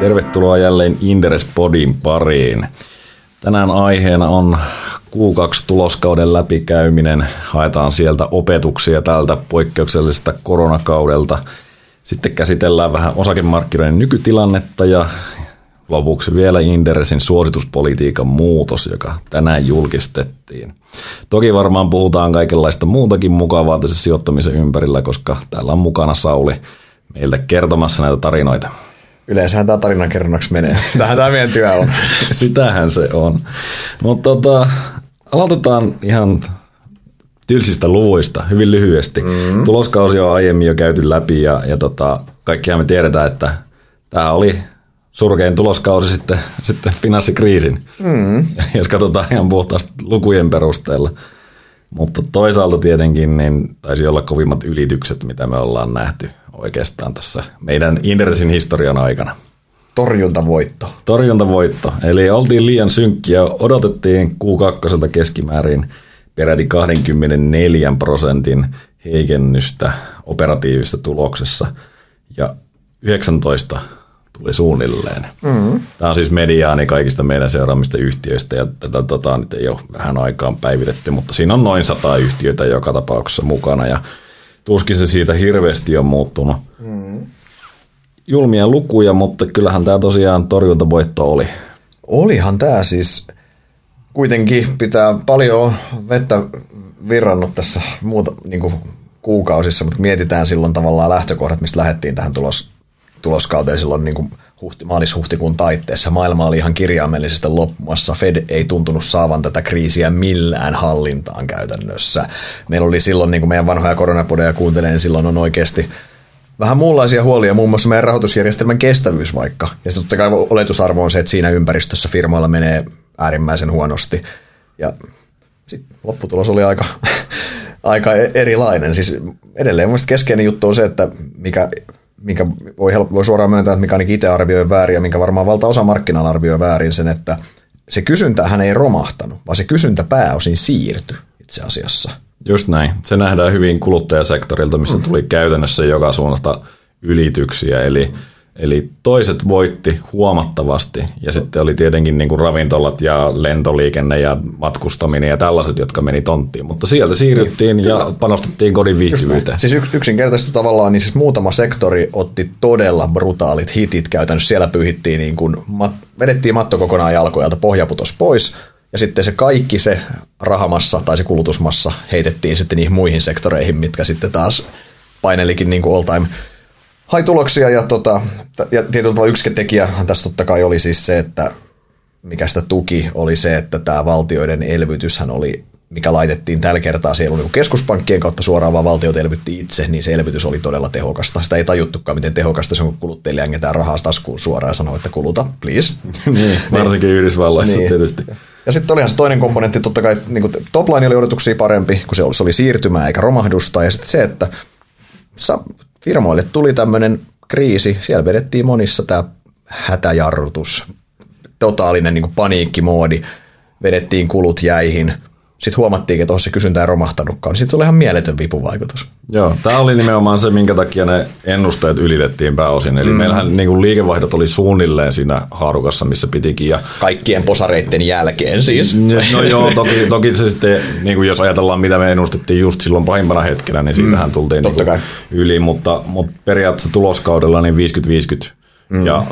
Tervetuloa jälleen Inderes Podin pariin. Tänään aiheena on Q2-tuloskauden läpikäyminen. Haetaan sieltä opetuksia tältä poikkeuksellisesta koronakaudelta. Sitten käsitellään vähän osakemarkkinoiden nykytilannetta ja lopuksi vielä Inderesin suosituspolitiikan muutos, joka tänään julkistettiin. Toki varmaan puhutaan kaikenlaista muutakin mukavaa tässä sijoittamisen ympärillä, koska täällä on mukana Sauli meiltä kertomassa näitä tarinoita. Yleensähän tämä tarinan kerronnaksi menee. Sitähän tämä meidän työ on. Sitähän se on. Mutta tota, aloitetaan ihan tylsistä luvuista hyvin lyhyesti. Mm-hmm. Tuloskausi on aiemmin jo käyty läpi ja, ja tota, kaikkihan me tiedetään, että tämä oli surkein tuloskausi sitten, sitten finanssikriisin, mm. jos katsotaan ihan puhtaasti lukujen perusteella. Mutta toisaalta tietenkin niin taisi olla kovimmat ylitykset, mitä me ollaan nähty oikeastaan tässä meidän Inderesin historian aikana. Torjuntavoitto. Torjuntavoitto. Eli oltiin liian synkkiä, odotettiin Q2 keskimäärin peräti 24 prosentin heikennystä operatiivisessa tuloksessa ja 19 tuli suunnilleen. Mm-hmm. Tämä on siis mediaani kaikista meidän seuraamista yhtiöistä ja tätä tota, nyt ei ole vähän aikaan päivitetty, mutta siinä on noin sata yhtiötä joka tapauksessa mukana ja tuskin se siitä hirveästi on muuttunut. Mm-hmm. Julmia lukuja, mutta kyllähän tämä tosiaan torjuntavoitto oli. Olihan tämä siis, kuitenkin pitää paljon vettä virrannut tässä muuta, niin kuin kuukausissa, mutta mietitään silloin tavallaan lähtökohdat, mistä lähdettiin tähän tulos, tuloskauteen silloin niin kuin huhti, maalis-huhtikuun taitteessa. Maailma oli ihan kirjaimellisesti loppumassa. Fed ei tuntunut saavan tätä kriisiä millään hallintaan käytännössä. Meillä oli silloin, niin kuin meidän vanhoja koronapodeja kuuntelee, niin silloin on oikeasti vähän muunlaisia huolia, muun muassa meidän rahoitusjärjestelmän kestävyys vaikka. Ja sitten totta kai oletusarvo on se, että siinä ympäristössä firmoilla menee äärimmäisen huonosti. Ja sitten lopputulos oli aika, aika erilainen. Siis edelleen mun keskeinen juttu on se, että mikä minkä voi, helppo, voi suoraan myöntää, että mikä ainakin itse arvioi väärin ja minkä varmaan valtaosa markkinalla arvioi väärin sen, että se hän ei romahtanut, vaan se kysyntä pääosin siirtyi itse asiassa. Just näin. Se nähdään hyvin kuluttajasektorilta, missä mm. tuli käytännössä joka suunnasta ylityksiä. Eli Eli toiset voitti huomattavasti ja sitten oli tietenkin niin kuin ravintolat ja lentoliikenne ja matkustaminen ja tällaiset, jotka meni tonttiin. Mutta sieltä siirryttiin ja panostettiin kodin viihtyvyyteen. Siis yksinkertaisesti tavallaan niin siis muutama sektori otti todella brutaalit hitit käytännössä. Siellä pyyhittiin, niin kuin, vedettiin matto kokonaan jalkojalta, pohja putos pois ja sitten se kaikki se rahamassa tai se kulutusmassa heitettiin sitten niihin muihin sektoreihin, mitkä sitten taas painelikin niin kuin all time – hai tuloksia ja, tota, ja tietyllä tavalla yksi tekijähän tässä totta kai oli siis se, että mikä sitä tuki oli se, että tämä valtioiden elvytyshän oli, mikä laitettiin tällä kertaa, siellä oli keskuspankkien kautta suoraan vaan valtiot elvytti itse, niin se elvytys oli todella tehokasta. Sitä ei tajuttukaan, miten tehokasta se on, kun kuluttajille ängetään rahaa taskuun suoraan ja sanoo, että kuluta, please. niin, varsinkin niin. Yhdysvalloissa niin. tietysti. Ja sitten olihan se toinen komponentti, totta kai niin topline oli odotuksia parempi, kun se oli, se oli siirtymää eikä romahdusta, ja sitten se, että firmoille tuli tämmöinen kriisi, siellä vedettiin monissa tämä hätäjarrutus, totaalinen niin paniikkimoodi, vedettiin kulut jäihin – sitten huomattiin, että se kysyntä ei romahtanutkaan, niin sitten tuli ihan mieletön vipuvaikutus. Joo, tämä oli nimenomaan se, minkä takia ne ennusteet ylitettiin pääosin. Eli mm. meillähän niin kuin liikevaihdot oli suunnilleen siinä haarukassa, missä pitikin. Ja... Kaikkien posareitten jälkeen siis. No joo, toki, toki se sitten, niin kuin jos ajatellaan, mitä me ennustettiin just silloin pahimpana hetkenä, niin siitähän mm. tultiin niin kuin yli. Mutta, mutta periaatteessa tuloskaudella niin 50-50 mm. ja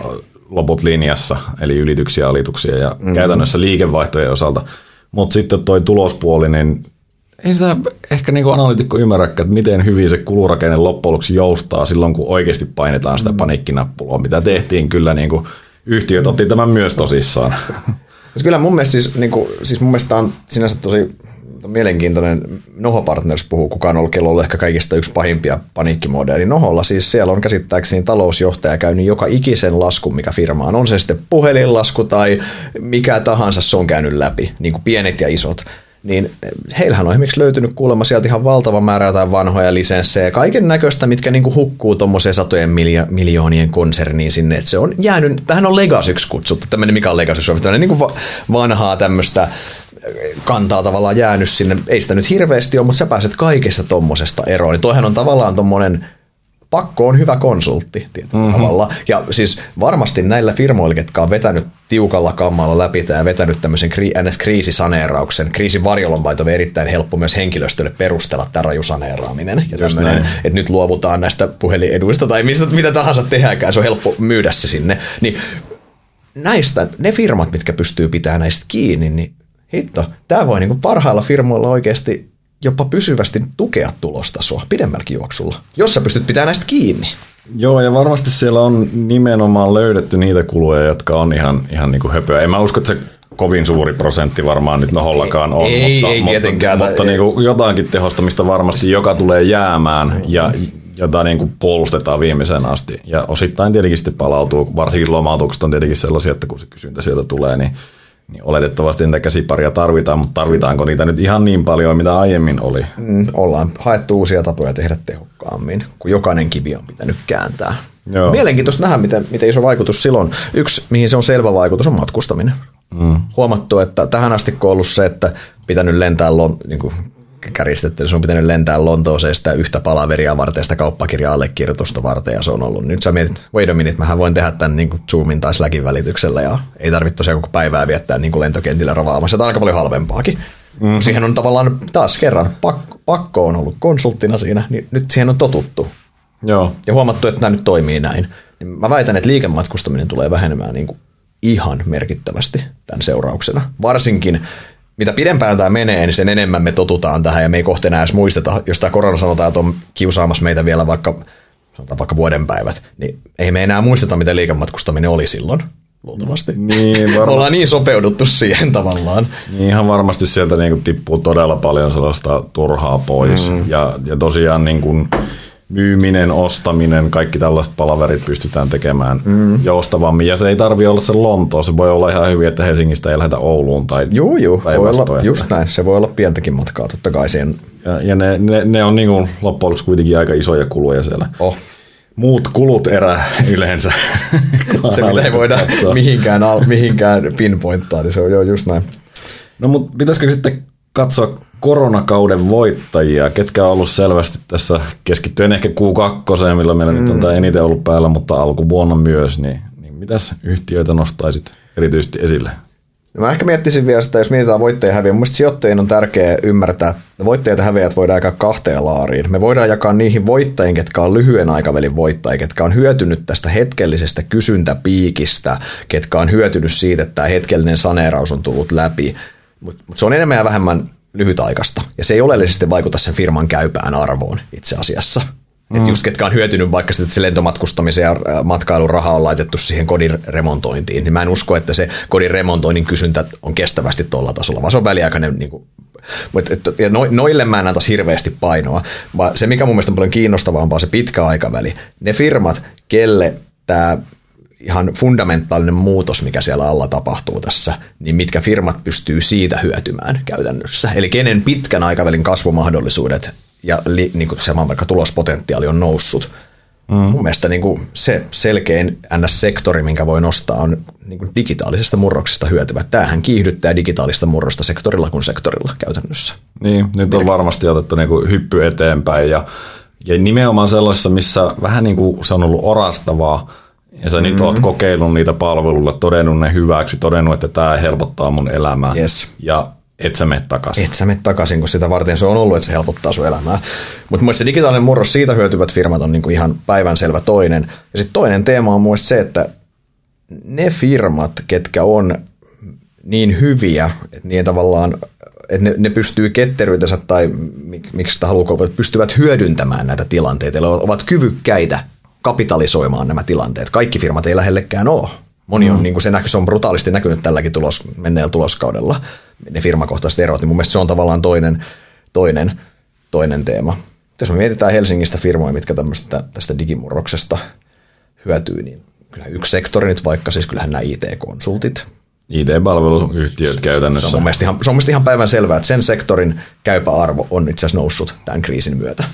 loput linjassa, eli ylityksiä ja alituksia. Ja mm. käytännössä liikevaihtojen osalta – mutta sitten toi tulospuoli, niin ei sitä ehkä niin analytikko ymmärräkään, että miten hyvin se kulurakenne loppujen lopuksi joustaa silloin, kun oikeasti painetaan sitä mm. paniikkinappulaa, mitä tehtiin kyllä niin kuin yhtiöt otti tämän myös tosissaan. Kyllä mun mielestä siis, niin kuin, siis mun mielestä on sinänsä tosi mielenkiintoinen. Noho Partners puhuu, kukaan on ollut, ollut ehkä kaikista yksi pahimpia paniikkimodeja. Eli Noholla siis siellä on käsittääkseni talousjohtaja käynyt joka ikisen laskun, mikä firmaan on. se sitten puhelinlasku tai mikä tahansa, se on käynyt läpi, niin kuin pienet ja isot niin heillähän on esimerkiksi löytynyt kuulemma sieltä ihan valtava määrä jotain vanhoja lisenssejä, kaiken näköistä, mitkä niinku hukkuu tuommoiseen satojen miljo- miljoonien konserniin sinne, että se on jäänyt, tähän on Legasyksi kutsuttu, tämmöinen mikä on Legacy Suomessa, tämmöinen niinku vanhaa tämmöistä kantaa tavallaan jäänyt sinne, ei sitä nyt hirveästi ole, mutta sä pääset kaikesta tommosesta eroon, niin toihan on tavallaan tommonen pakko on hyvä konsultti tietyllä mm-hmm. tavalla. Ja siis varmasti näillä firmoilla, jotka on vetänyt tiukalla kammalla läpi ja vetänyt tämmöisen kri- NS-kriisisaneerauksen, kriisin varjolon on erittäin helppo myös henkilöstölle perustella tämä rajusaneeraaminen. Ja tämmöinen, että nyt luovutaan näistä puhelieduista tai mistä, mitä tahansa tehdäänkään, se on helppo myydä se sinne. Niin näistä, ne firmat, mitkä pystyy pitämään näistä kiinni, niin hitto, tämä voi niinku parhailla firmoilla oikeasti jopa pysyvästi tukea tulostasoa pidemmälläkin juoksulla, jos sä pystyt pitämään näistä kiinni. Joo, ja varmasti siellä on nimenomaan löydetty niitä kuluja, jotka on ihan, ihan niin kuin höpöä. En mä usko, että se kovin suuri prosentti varmaan nyt nohollakaan on, ei, mutta, ei, mutta, mutta niin kuin jotakin tehostamista varmasti, joka tulee jäämään ja jota niin kuin puolustetaan viimeiseen asti. Ja osittain tietenkin sitten palautuu, varsinkin lomautukset on tietenkin sellaisia, että kun se kysyntä sieltä tulee, niin niin oletettavasti niitä käsiparia tarvitaan, mutta tarvitaanko niitä nyt ihan niin paljon, mitä aiemmin oli? Mm, ollaan haettu uusia tapoja tehdä tehokkaammin, kun jokainen kivi on pitänyt kääntää. Joo. Mielenkiintoista nähdä, miten, miten iso vaikutus silloin. Yksi, mihin se on selvä vaikutus, on matkustaminen. Mm. Huomattu, että tähän asti on ollut se, että pitänyt lentää niin kuin kärjistetty, se on pitänyt lentää Lontooseen sitä yhtä palaveria varten, sitä kauppakirjaa allekirjoitusta varten, ja se on ollut. Nyt sä mietit, wait a minute, mähän voin tehdä tämän niin kuin Zoomin tai Slackin välityksellä, ja ei tarvitse tosiaan koko päivää viettää niin kuin lentokentillä ravaamassa, tämä on aika paljon halvempaakin. Mm-hmm. Siihen on tavallaan taas kerran, pakko, pakko on ollut konsulttina siinä, niin nyt siihen on totuttu. Joo. Ja huomattu, että tämä nyt toimii näin. Niin mä väitän, että liikematkustaminen tulee vähenemään niin kuin ihan merkittävästi tämän seurauksena. Varsinkin mitä pidempään tämä menee, niin sen enemmän me totutaan tähän ja me ei kohta enää edes muisteta, jos tämä korona sanotaan, että on kiusaamassa meitä vielä vaikka, sanotaan vaikka vuoden päivät, niin ei me enää muisteta, mitä liikematkustaminen oli silloin luultavasti. Niin, varma... ollaan niin sopeuduttu siihen tavallaan. Niin ihan varmasti sieltä niin kuin tippuu todella paljon sellaista turhaa pois. Mm. Ja, ja tosiaan niin kuin, myyminen, ostaminen, kaikki tällaiset palaverit pystytään tekemään mm. joustavammin. Ja se ei tarvi olla se Lontoa, se voi olla ihan hyvin, että Helsingistä ei lähdetä Ouluun tai Joo, joo, voi olla, just näin. Se voi olla pientäkin matkaa totta kai siihen. Ja, ja ne, ne, ne, on niin kuin loppujen lopuksi kuitenkin aika isoja kuluja siellä. Oh. Muut kulut erä yleensä. se mitä ei voida mihinkään, mihinkään pinpointtaa, niin se on jo just näin. No mutta pitäisikö sitten katsoa koronakauden voittajia, ketkä on ollut selvästi tässä keskittyen ehkä Q2, millä meillä mm. nyt on tämä eniten ollut päällä, mutta alkuvuonna myös, niin, niin mitäs yhtiöitä nostaisit erityisesti esille? No mä ehkä miettisin vielä sitä, jos mietitään voittajia häviä. Mielestäni sijoittajien on tärkeää ymmärtää, että voittajat ja häviäjät voidaan jakaa kahteen laariin. Me voidaan jakaa niihin voittajiin, ketkä on lyhyen aikavälin voittajia, ketkä on hyötynyt tästä hetkellisestä kysyntäpiikistä, ketkä on hyötynyt siitä, että tämä hetkellinen saneeraus on tullut läpi. Mutta mut se on enemmän ja vähemmän lyhytaikaista. Ja se ei oleellisesti vaikuta sen firman käypään arvoon itse asiassa. Mm. Että just ketkä on hyötynyt vaikka sitten, että se lentomatkustamisen ja matkailun raha on laitettu siihen kodin remontointiin, niin mä en usko, että se kodin remontoinnin kysyntä on kestävästi tuolla tasolla, vaan se on väliaikainen niin kuin, ja no, noille mä en antaisi hirveästi painoa, vaan se mikä mun mielestä on paljon kiinnostavampaa on se pitkä aikaväli. Ne firmat, kelle tämä ihan fundamentaalinen muutos, mikä siellä alla tapahtuu tässä, niin mitkä firmat pystyy siitä hyötymään käytännössä. Eli kenen pitkän aikavälin kasvumahdollisuudet ja li, niin kuin se vaikka tulospotentiaali on noussut. Mm. Mun mielestä niin kuin se selkein NS-sektori, minkä voi nostaa, on niin kuin digitaalisesta murroksesta hyötyvä. Tämähän kiihdyttää digitaalista murrosta sektorilla kuin sektorilla käytännössä. Niin, nyt on varmasti otettu niin kuin hyppy eteenpäin ja, ja nimenomaan sellaisessa, missä vähän niin kuin se on ollut orastavaa, ja sä mm-hmm. nyt oot kokeillut niitä palveluilla, todennut ne hyväksi, todennut, että tämä helpottaa mun elämää. Yes. Ja et sä mene takaisin. Et sä mene takaisin, kun sitä varten se on ollut, että se helpottaa sun elämää. Mutta mun se digitaalinen murros, siitä hyötyvät firmat on niinku ihan päivänselvä toinen. Ja sitten toinen teema on mun se, että ne firmat, ketkä on niin hyviä, että niin tavallaan että ne, ne pystyy ketteryytensä tai miksi sitä haluaa, pystyvät hyödyntämään näitä tilanteita, eli ovat kyvykkäitä kapitalisoimaan nämä tilanteet. Kaikki firmat ei lähellekään ole. Moni on, mm. niin kuin se, näky, se on brutaalisti näkynyt tälläkin tulos, menneellä tuloskaudella, ne firmakohtaiset erot, niin mun mielestä se on tavallaan toinen, toinen, toinen teema. Jos me mietitään Helsingistä firmoja, mitkä tämmöistä, tästä digimurroksesta hyötyy, niin kyllä yksi sektori nyt vaikka, siis kyllähän nämä IT-konsultit. IT-palveluyhtiöt käytännössä. Se on, mun ihan, se on mun ihan päivän selvää, että sen sektorin käypä arvo on itse asiassa noussut tämän kriisin myötä.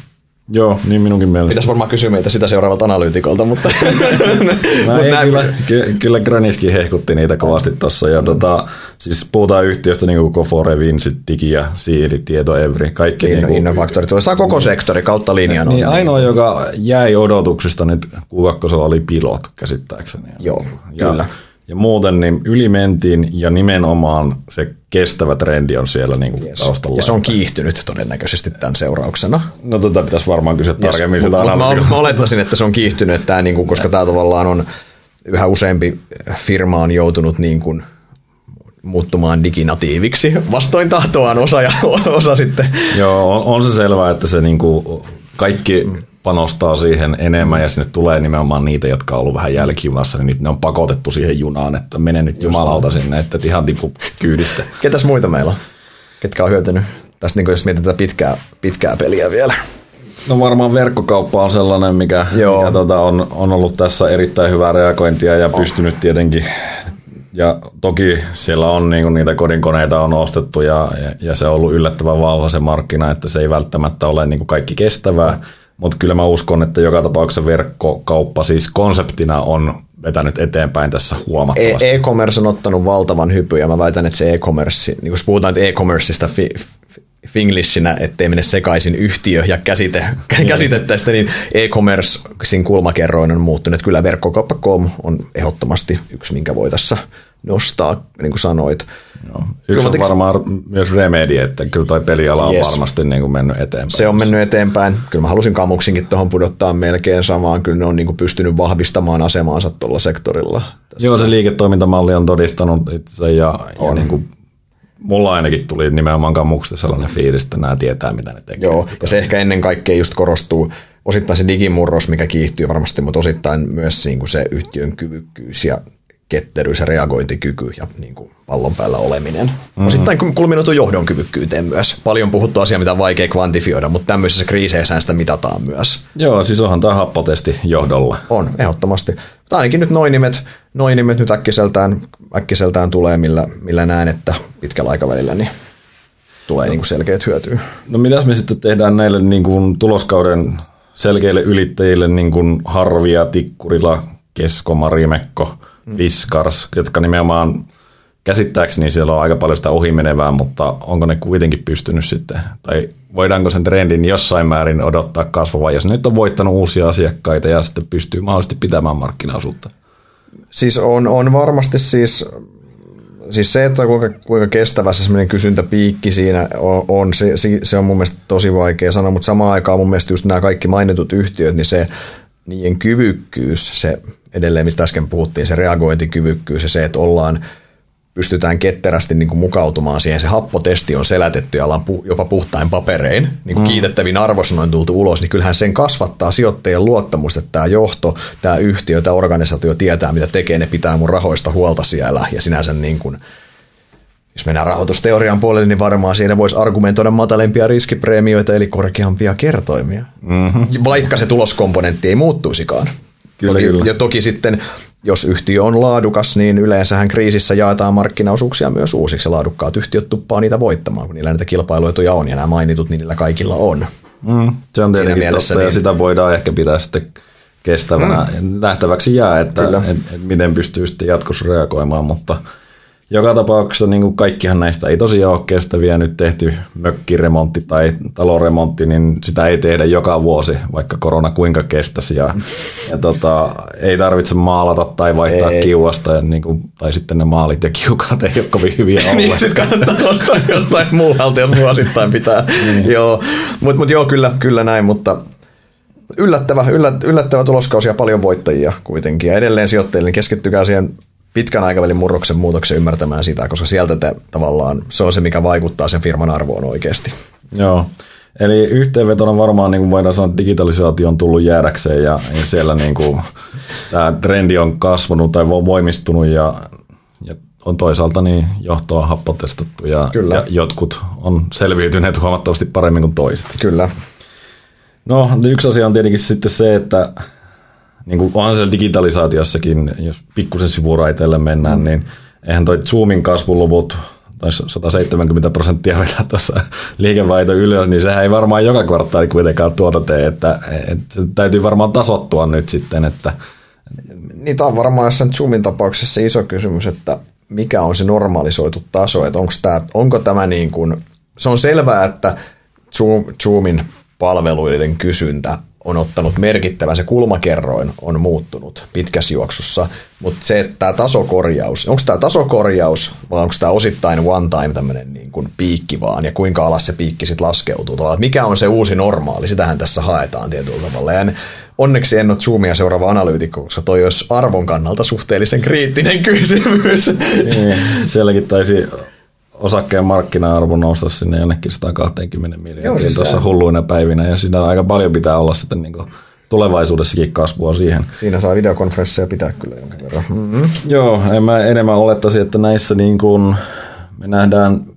Joo, niin minunkin mielestä. Pitäisi varmaan kysyä meitä sitä seuraavalta analyytikolta, mutta, no ei, näin... kyllä, ky- kyllä Graniskin hehkutti niitä kovasti tuossa. Ja mm. tota, siis puhutaan yhtiöstä niin kuin Kofore, Vincent, Digi ja Siili, Tieto, Evri, kaikki. Inno, niin Innofaktori, toistaan koko sektori kautta linjan. Niin, ainoa, joka jäi odotuksista nyt Q2 oli pilot käsittääkseni. Joo, ja, kyllä. Ja muuten niin yli mentiin ja nimenomaan se kestävä trendi on siellä niin kuin yes. taustalla. Ja se on kiihtynyt todennäköisesti tämän seurauksena. No tätä pitäisi varmaan kysyä yes. tarkemmin sitä mä, mä, mä olettaisin, että se on kiihtynyt, että tämä, niin kuin, koska tämä tavallaan on yhä useampi firma on joutunut niin kuin, muuttumaan diginatiiviksi vastoin tahtoaan osa ja osa sitten. Joo, on, on se selvää, että se niin kuin kaikki panostaa siihen enemmän ja sinne tulee nimenomaan niitä, jotka on ollut vähän jälkijunassa, niin ne on pakotettu siihen junaan, että mene nyt jumalauta sinne, että et ihan tipu kyydistä. Ketäs muita meillä on, ketkä on hyötynyt? Tästä, niin jos mietitään pitkää, pitkää peliä vielä? No varmaan verkkokauppa on sellainen, mikä, mikä tota, on, on ollut tässä erittäin hyvää reagointia ja pystynyt tietenkin. Ja toki siellä on niinku niitä kodinkoneita on ostettu ja, ja, ja, se on ollut yllättävän vauva se markkina, että se ei välttämättä ole niinku kaikki kestävää. Mutta kyllä mä uskon, että joka tapauksessa verkkokauppa siis konseptina on vetänyt eteenpäin tässä huomattavasti. E- e-commerce on ottanut valtavan hypyn ja mä väitän, että se e-commerce, niin jos puhutaan e-commerceista fi, Finglishinä, ettei mene sekaisin yhtiö ja käsite, niin. käsitettäistä, niin e-commercein kulmakerroin on muuttunut. Kyllä verkkokauppa.com on ehdottomasti yksi, minkä voi tässä nostaa, niin kuin sanoit. Joo. Yksi on varmaan myös Remedy, että kyllä toi peliala on yes. varmasti niin kuin mennyt eteenpäin. Se on mennyt eteenpäin. Kyllä mä halusin Kamuksinkin tuohon pudottaa melkein samaan. Kyllä ne on niin kuin pystynyt vahvistamaan asemaansa tuolla sektorilla. Tässä. Joo, se liiketoimintamalli on todistanut itse ja, on. ja niin kuin mulla ainakin tuli nimenomaan Kamuksesta sellainen fiilis, että nämä tietää, mitä ne tekee. Joo, ja se ehkä ennen kaikkea just korostuu osittain se digimurros, mikä kiihtyy varmasti, mutta osittain myös niin kuin se yhtiön kyvykkyys ja ketteryys ja reagointikyky ja niin kuin pallon päällä oleminen. Mm-hmm. Osittain kulminoitu johdon kyvykkyyteen myös. Paljon puhuttu asia, mitä on vaikea kvantifioida, mutta tämmöisissä kriiseissä sitä mitataan myös. Joo, siis onhan tämä happotesti johdolla. On, ehdottomasti. Mutta ainakin nyt noin nimet, noin nimet nyt äkkiseltään, äkkiseltään tulee, millä, millä näen, että pitkällä aikavälillä niin tulee no. niin kuin selkeät hyötyä. No mitäs me sitten tehdään näille niin kuin tuloskauden selkeille ylittäjille, niin kuin Harvia, Tikkurila, Kesko, Marimekko – Fiskars, jotka nimenomaan käsittääkseni siellä on aika paljon sitä ohimenevää, mutta onko ne kuitenkin pystynyt sitten, tai voidaanko sen trendin jossain määrin odottaa kasvavaa, jos nyt on voittanut uusia asiakkaita ja sitten pystyy mahdollisesti pitämään markkinaosuutta? Siis on, on varmasti siis, siis se, että kuinka, kuinka kestävä se semmoinen kysyntäpiikki siinä on, on se, se, on mun mielestä tosi vaikea sanoa, mutta samaan aikaan mun mielestä just nämä kaikki mainitut yhtiöt, niin se niiden kyvykkyys, se edelleen, mistä äsken puhuttiin, se reagointikyvykkyys ja se, että ollaan pystytään ketterästi niin kuin mukautumaan siihen. Se happotesti on selätetty ja ollaan pu- jopa puhtain paperein, niin kuin mm. kiitettävin arvosanoin tultu ulos, niin kyllähän sen kasvattaa sijoittajien luottamusta, että tämä johto, tämä yhtiö, tämä organisaatio tietää, mitä tekee, ne pitää mun rahoista huolta siellä ja sinänsä niin kuin, jos mennään rahoitusteorian puolelle, niin varmaan siinä voisi argumentoida matalempia riskipreemioita, eli korkeampia kertoimia. Mm-hmm. Vaikka se tuloskomponentti ei muuttuisikaan. Kyllä, toki, kyllä. Ja toki sitten, jos yhtiö on laadukas, niin yleensähän kriisissä jaetaan markkinaosuuksia myös uusiksi. Laadukkaat yhtiöt tuppaa niitä voittamaan, kun niillä näitä kilpailuetuja on, ja nämä mainitut, niin niillä kaikilla on. Mm, se on tietenkin totta, niin... ja sitä voidaan ehkä pitää sitten kestävänä. Mm. Nähtäväksi jää, että et, et miten pystyy sitten jatkossa reagoimaan, mutta – joka tapauksessa niin kuin kaikkihan näistä ei tosiaan ole kestäviä. Nyt tehty mökkiremontti tai taloremontti, niin sitä ei tehdä joka vuosi, vaikka korona kuinka kestäisi. Ja, ja tota, ei tarvitse maalata tai vaihtaa ei. kiuasta, ja niin kuin, tai sitten ne maalit ja kiukat ei ole kovin hyviä olla. niin, sitten kannattaa ostaa jostain muualta, jos vuosittain pitää. niin. joo, mutta mut joo, kyllä, kyllä näin, mutta yllättävä, yllättävä tuloskausi ja paljon voittajia kuitenkin. Ja edelleen sijoittajille niin keskittykää siihen pitkän aikavälin murroksen muutoksen ymmärtämään sitä, koska sieltä te, tavallaan se on se, mikä vaikuttaa sen firman arvoon oikeasti. Joo. Eli yhteenvetona varmaan niin kuin voidaan sanoa, että digitalisaatio on tullut jäädäkseen ja, ja siellä niin kuin, tämä trendi on kasvanut tai voimistunut ja, ja on toisaalta niin johtoa happotestattu ja, Kyllä. ja jotkut on selviytyneet huomattavasti paremmin kuin toiset. Kyllä. No yksi asia on tietenkin sitten se, että niin kuin onhan siellä digitalisaatiossakin, jos pikkusen sivuraiteelle mennään, mm. niin eihän toi Zoomin kasvuluvut taisi 170 prosenttia vetää tuossa liikevaihto ylös, niin sehän ei varmaan joka kvartaali kuitenkaan tuota tee, että, että täytyy varmaan tasottua nyt sitten, että niin tämä on varmaan jossain Zoomin tapauksessa iso kysymys, että mikä on se normalisoitu taso, että onko tämä, onko tämä niin kuin, se on selvää, että Zoomin palveluiden kysyntä on ottanut merkittävän, se kulmakerroin on muuttunut pitkässä juoksussa, mutta se, että tämä tasokorjaus, onko tämä tasokorjaus vai onko tämä osittain one time tämmöinen niin kuin piikki vaan? Ja kuinka alas se piikki sitten laskeutuu, tavallaan, mikä on se uusi normaali, sitähän tässä haetaan tietyllä tavalla. Ja onneksi en ole Zoomia seuraava analyytikko, koska toi olisi arvon kannalta suhteellisen kriittinen kysymys. Niin, sielläkin taisi osakkeen markkina-arvo nousta sinne jonnekin 120 miljoonaa siis tuossa hulluina päivinä, ja siinä aika paljon pitää olla sitten niin tulevaisuudessakin kasvua siihen. Siinä saa videokonferensseja pitää kyllä jonkin verran. Mm-hmm. Joo, en mä enemmän olettaisi, että näissä niin kuin me nähdään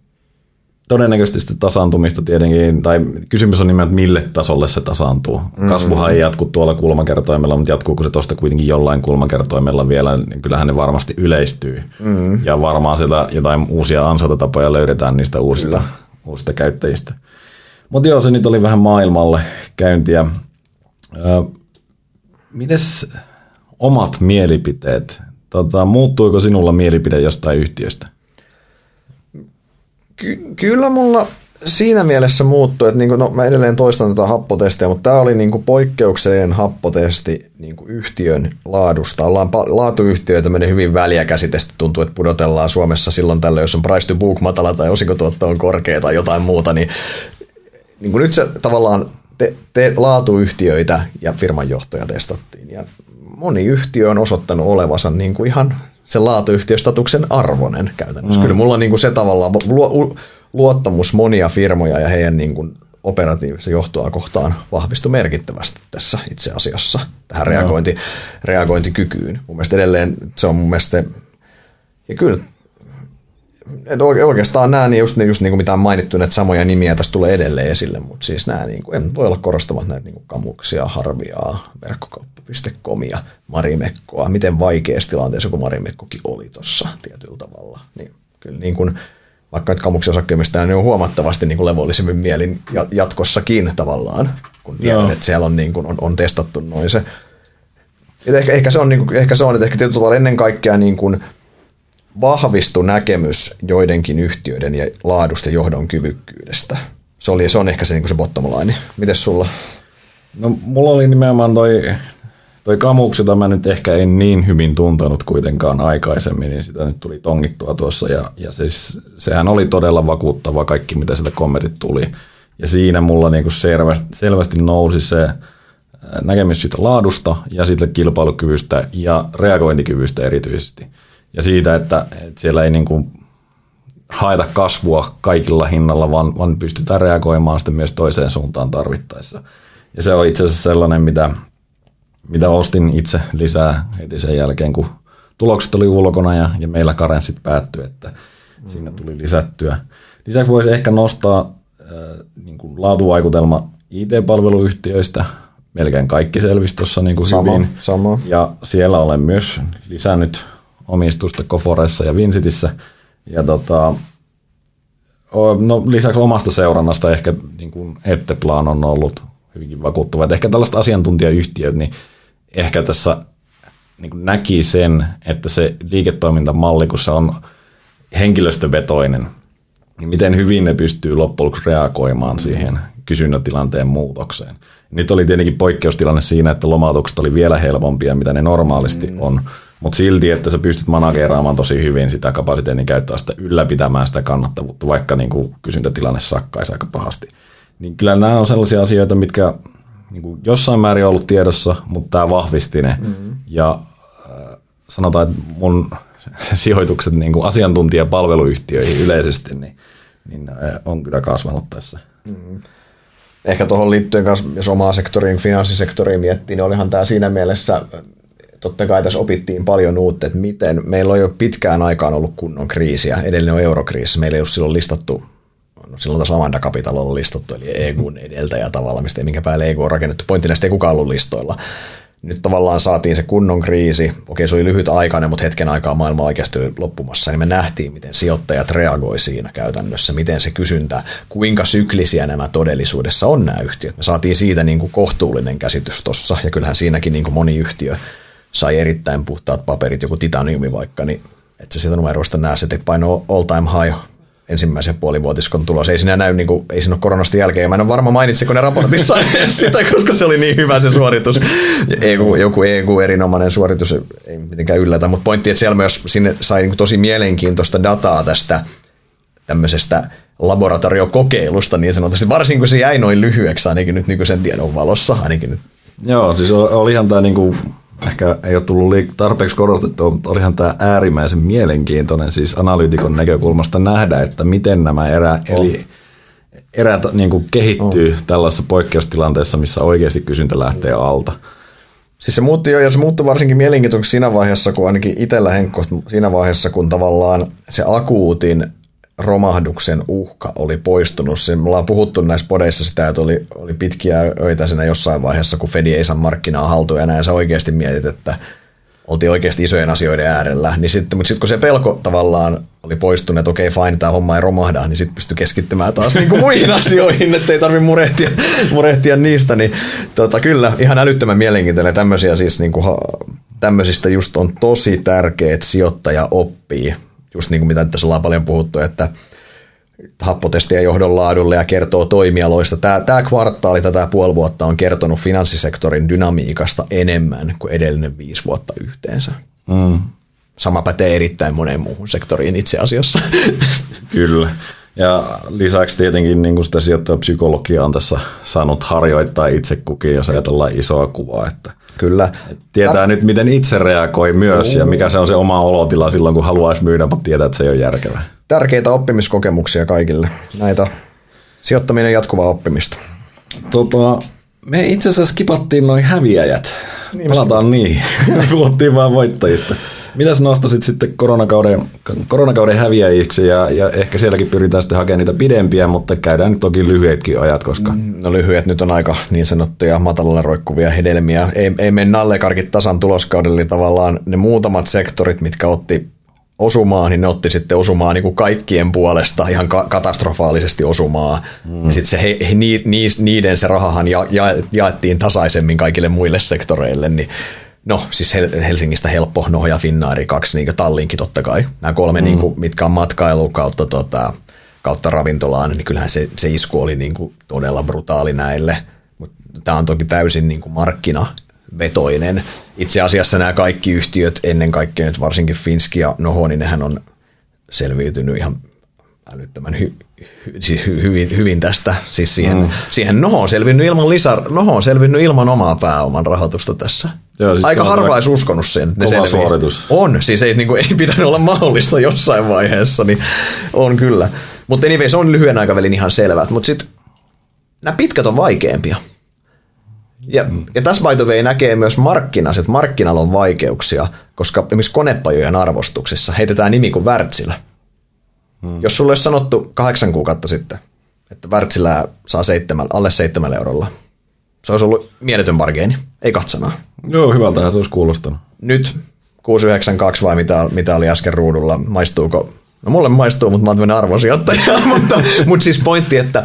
todennäköisesti sitä tasaantumista tietenkin, tai kysymys on nimenomaan, että mille tasolle se tasaantuu. Mm-hmm. Kasvuhan ei jatku tuolla kulmakertoimella, mutta jatkuuko se tuosta kuitenkin jollain kulmakertoimella vielä, niin kyllähän ne varmasti yleistyy. Mm-hmm. Ja varmaan sieltä jotain uusia ansaintatapoja löydetään niistä uusista, uusista käyttäjistä. Mutta joo, se nyt oli vähän maailmalle käyntiä. Ö, mites omat mielipiteet? Tota, muuttuiko sinulla mielipide jostain yhtiöstä? Ky- kyllä mulla siinä mielessä muuttui, että niin kuin, no, mä edelleen toistan tätä happotestiä, mutta tämä oli niin kuin poikkeuksellinen happotesti niin kuin yhtiön laadusta. Ollaan pa- laatuyhtiöitä menee hyvin väliäkäsitesti, tuntuu, että pudotellaan Suomessa silloin tällöin, jos on price to book matala tai osinkotuotto on korkea tai jotain muuta, niin, niin kuin nyt se tavallaan te, te laatuyhtiöitä ja firmanjohtoja testattiin ja moni yhtiö on osoittanut olevansa niin kuin ihan sen laatuyhtiöstatuksen arvonen käytännössä. Mm. Kyllä mulla on niin kuin se tavallaan luottamus monia firmoja ja heidän niin kuin operatiivista johtoa kohtaan vahvistui merkittävästi tässä itse asiassa tähän reagointi, no. reagointikykyyn. Mun mielestä edelleen se on mun mielestä, ja kyllä et oikeastaan nämä, niin just, just niin kuin mitä on mainittu, että samoja nimiä tässä tulee edelleen esille, mutta siis nämä, niin kuin, en voi olla korostamat näitä niin kuin kamuksia, harviaa, verkkokauppa.comia, Marimekkoa, miten vaikeassa tilanteessa kuin Marimekkokin oli tuossa tietyllä tavalla. Niin kyllä niin kuin, vaikka nyt kamuksia osakkeemista niin on huomattavasti niin kuin levollisemmin mielin jatkossakin tavallaan, kun tiedän, että siellä on, niin kuin, on, on testattu noin se. Et ehkä, ehkä, se on, niin kuin, ehkä se on, että ehkä tietyllä tavalla ennen kaikkea niin kuin, vahvistu näkemys joidenkin yhtiöiden ja laadusta johdon kyvykkyydestä. Se, oli, se on ehkä se, niin se bottom line. Mites sulla? No mulla oli nimenomaan toi, toi kamuksi, jota mä nyt ehkä en niin hyvin tuntenut kuitenkaan aikaisemmin, niin sitä nyt tuli tongittua tuossa. Ja, ja siis, sehän oli todella vakuuttava kaikki, mitä sieltä kommentit tuli. Ja siinä mulla niin selvästi, selvästi nousi se näkemys siitä laadusta ja siitä kilpailukyvystä ja reagointikyvystä erityisesti – ja siitä, että, että siellä ei niin kuin haeta kasvua kaikilla hinnalla, vaan, vaan pystytään reagoimaan sitten myös toiseen suuntaan tarvittaessa. Ja se on itse asiassa sellainen, mitä, mitä ostin itse lisää heti sen jälkeen, kun tulokset oli ulkona ja, ja meillä karenssit päättyi, että mm. siinä tuli lisättyä. Lisäksi voisi ehkä nostaa äh, niin kuin laatuvaikutelma IT-palveluyhtiöistä. Melkein kaikki selvisi tuossa niin kuin sama, hyvin. Sama. Ja siellä olen myös lisännyt omistusta Koforessa ja Vincitissä. Ja tota, no, lisäksi omasta seurannasta ehkä niin kuin Etteplan on ollut hyvinkin vakuuttava. Että ehkä tällaiset asiantuntijayhtiöt, niin ehkä tässä niin kuin näki sen, että se liiketoimintamalli, kun se on henkilöstövetoinen, niin miten hyvin ne pystyy loppujen lopuksi reagoimaan siihen kysynnätilanteen muutokseen. Nyt oli tietenkin poikkeustilanne siinä, että lomautukset oli vielä helpompia, mitä ne normaalisti mm. on, mutta silti, että sä pystyt manageraamaan tosi hyvin sitä kapasiteetin käyttöä, sitä ylläpitämään sitä kannattavuutta, vaikka niin kuin kysyntätilanne sakkaisi aika pahasti. Niin kyllä nämä on sellaisia asioita, mitkä niin kuin jossain määrin on ollut tiedossa, mutta tämä vahvisti ne. Mm-hmm. Ja äh, sanotaan, että mun sijoitukset niin kuin asiantuntijapalveluyhtiöihin yleisesti, niin, niin äh, on kyllä kasvanut tässä. Mm-hmm. Ehkä tuohon liittyen, jos omaa sektoriin, finanssisektoriin miettii, niin olihan tämä siinä mielessä totta kai tässä opittiin paljon uutta, että miten, meillä on jo pitkään aikaan ollut kunnon kriisiä, edelleen on eurokriisi, meillä ei ole silloin listattu, no silloin taas Amanda Capital on listattu, eli EUn edeltäjä tavalla, mistä ei minkä päälle EU on rakennettu, pointtina ei kukaan ollut listoilla. nyt tavallaan saatiin se kunnon kriisi, okei se oli lyhyt aikainen, mutta hetken aikaa maailma oikeasti oli loppumassa, niin me nähtiin, miten sijoittajat reagoi siinä käytännössä, miten se kysyntä, kuinka syklisiä nämä todellisuudessa on nämä yhtiöt. Me saatiin siitä niin kuin kohtuullinen käsitys tuossa, ja kyllähän siinäkin niin kuin moni yhtiö sai erittäin puhtaat paperit, joku titaniumi vaikka, niin että se sieltä numeroista näe, se paino all time high ensimmäisen puolivuotiskon tulos. Ei siinä näy, niin kuin, ei siinä ole koronasta jälkeen. Mä en ole varma mainitsiko ne raportissa sitä, koska se oli niin hyvä se suoritus. EU, joku EU erinomainen suoritus, ei mitenkään yllätä, mutta pointti, että siellä myös sinne sai niin kuin tosi mielenkiintoista dataa tästä tämmöisestä laboratoriokokeilusta niin sanotusti, varsinkin kun se jäi noin lyhyeksi ainakin nyt nykyisen tiedon valossa, ainakin nyt. Joo, siis olihan tämä niinku ehkä ei ole tullut liik- tarpeeksi korostettua, mutta olihan tämä äärimmäisen mielenkiintoinen siis analyytikon näkökulmasta nähdä, että miten nämä erä, eli erät niin kuin kehittyy oh. tällaisessa poikkeustilanteessa, missä oikeasti kysyntä lähtee alta. Siis se muutti jo, ja se muuttui varsinkin mielenkiintoisesti siinä vaiheessa, kun ainakin itsellä Henkko, siinä vaiheessa, kun tavallaan se akuutin romahduksen uhka oli poistunut. Se, me ollaan puhuttu näissä podeissa sitä, että oli, oli pitkiä öitä siinä jossain vaiheessa, kun Fedi ei saa markkinaa haltuun näin, ja sä oikeasti mietit, että oltiin oikeasti isojen asioiden äärellä. Niin sitten, mutta sitten kun se pelko tavallaan oli poistunut, että okei, fine, tämä homma ei romahda, niin sitten pystyi keskittymään taas niin kuin muihin asioihin, että ei tarvitse murehtia, murehtia niistä. Niin tota, kyllä, ihan älyttömän mielenkiintoinen tämmöisiä siis niin kuin, tämmöisistä just on tosi tärkeää, että sijoittaja oppii just niin kuin mitä tässä ollaan paljon puhuttu, että happotestien johdon laadulle ja kertoo toimialoista. Tämä, tämä kvartaali tätä puoli vuotta on kertonut finanssisektorin dynamiikasta enemmän kuin edellinen viisi vuotta yhteensä. Mm. Sama pätee erittäin moneen muuhun sektoriin itse asiassa. Kyllä. Ja lisäksi tietenkin niin kuin sitä sijoittajapsykologiaa on tässä saanut harjoittaa itse kukin, jos ajatellaan isoa kuvaa. Että Kyllä. Tietää Tar- nyt, miten itse reagoi myös ja mikä se on se oma olotila silloin, kun haluaisi myydä, mutta tietää, että se ei ole järkevää. Tärkeitä oppimiskokemuksia kaikille. Näitä sijoittaminen jatkuvaa oppimista. Tota, me itse asiassa skipattiin noin häviäjät. Niin, Palataan niihin. Puhuttiin vaan voittajista. Mitäs nostasit sitten koronakauden, koronakauden häviäjiksi ja, ja ehkä sielläkin pyritään sitten hakemaan niitä pidempiä, mutta käydään nyt toki lyhyetkin ajat, koska... Mm, no lyhyet nyt on aika niin sanottuja matalalla roikkuvia hedelmiä. Ei, ei mene nallekarkit tasan tuloskaudella, eli tavallaan ne muutamat sektorit, mitkä otti osumaan, niin ne otti sitten osumaan niin kuin kaikkien puolesta ihan ka- katastrofaalisesti osumaa. Mm. Ja sitten se, he, he, ni, ni, niiden se rahahan ja, ja, jaettiin tasaisemmin kaikille muille sektoreille, niin No, siis Helsingistä helppo, no ja Finnaari, kaksi niin Tallinkin totta kai. Nämä kolme, mm. niin kuin, mitkä on matkailu kautta, tota, kautta ravintolaan, niin kyllähän se, se isku oli niin kuin, todella brutaali näille. Tämä on toki täysin niin kuin markkinavetoinen. Itse asiassa nämä kaikki yhtiöt, ennen kaikkea nyt varsinkin Finski ja Noho, niin nehän on selviytynyt ihan älyttömän hy, hy, siis hy, hyvin, hyvin tästä. Siis siihen, mm. siihen Noho on selvinnyt ilman lisä, Noho on selvinnyt ilman omaa pääoman rahoitusta tässä. Joo, siis Aika harva olisi uskonut sen. Kova selviä. suoritus. On, siis ei, niin kuin, ei pitänyt olla mahdollista jossain vaiheessa, niin on kyllä. Mutta anyway, se on lyhyen aikavälin ihan selvää. Mutta sitten nämä pitkät on vaikeampia. Ja, mm. ja tässä by the way näkee myös markkinassa, että markkinalla on vaikeuksia, koska esimerkiksi konepajojen arvostuksessa heitetään nimi kuin Wärtsilä. Hmm. Jos sulle olisi sanottu kahdeksan kuukautta sitten, että Wärtsilä saa seitsemän, alle seitsemän eurolla, se olisi ollut mieletön bargeeni, ei katsanaa. Joo, hyvältähän se olisi kuulostanut. Nyt 692 vai mitä, mitä oli äsken ruudulla, maistuuko? No mulle maistuu, mutta mä oon arvosijoittaja, mutta, mutta siis pointti, että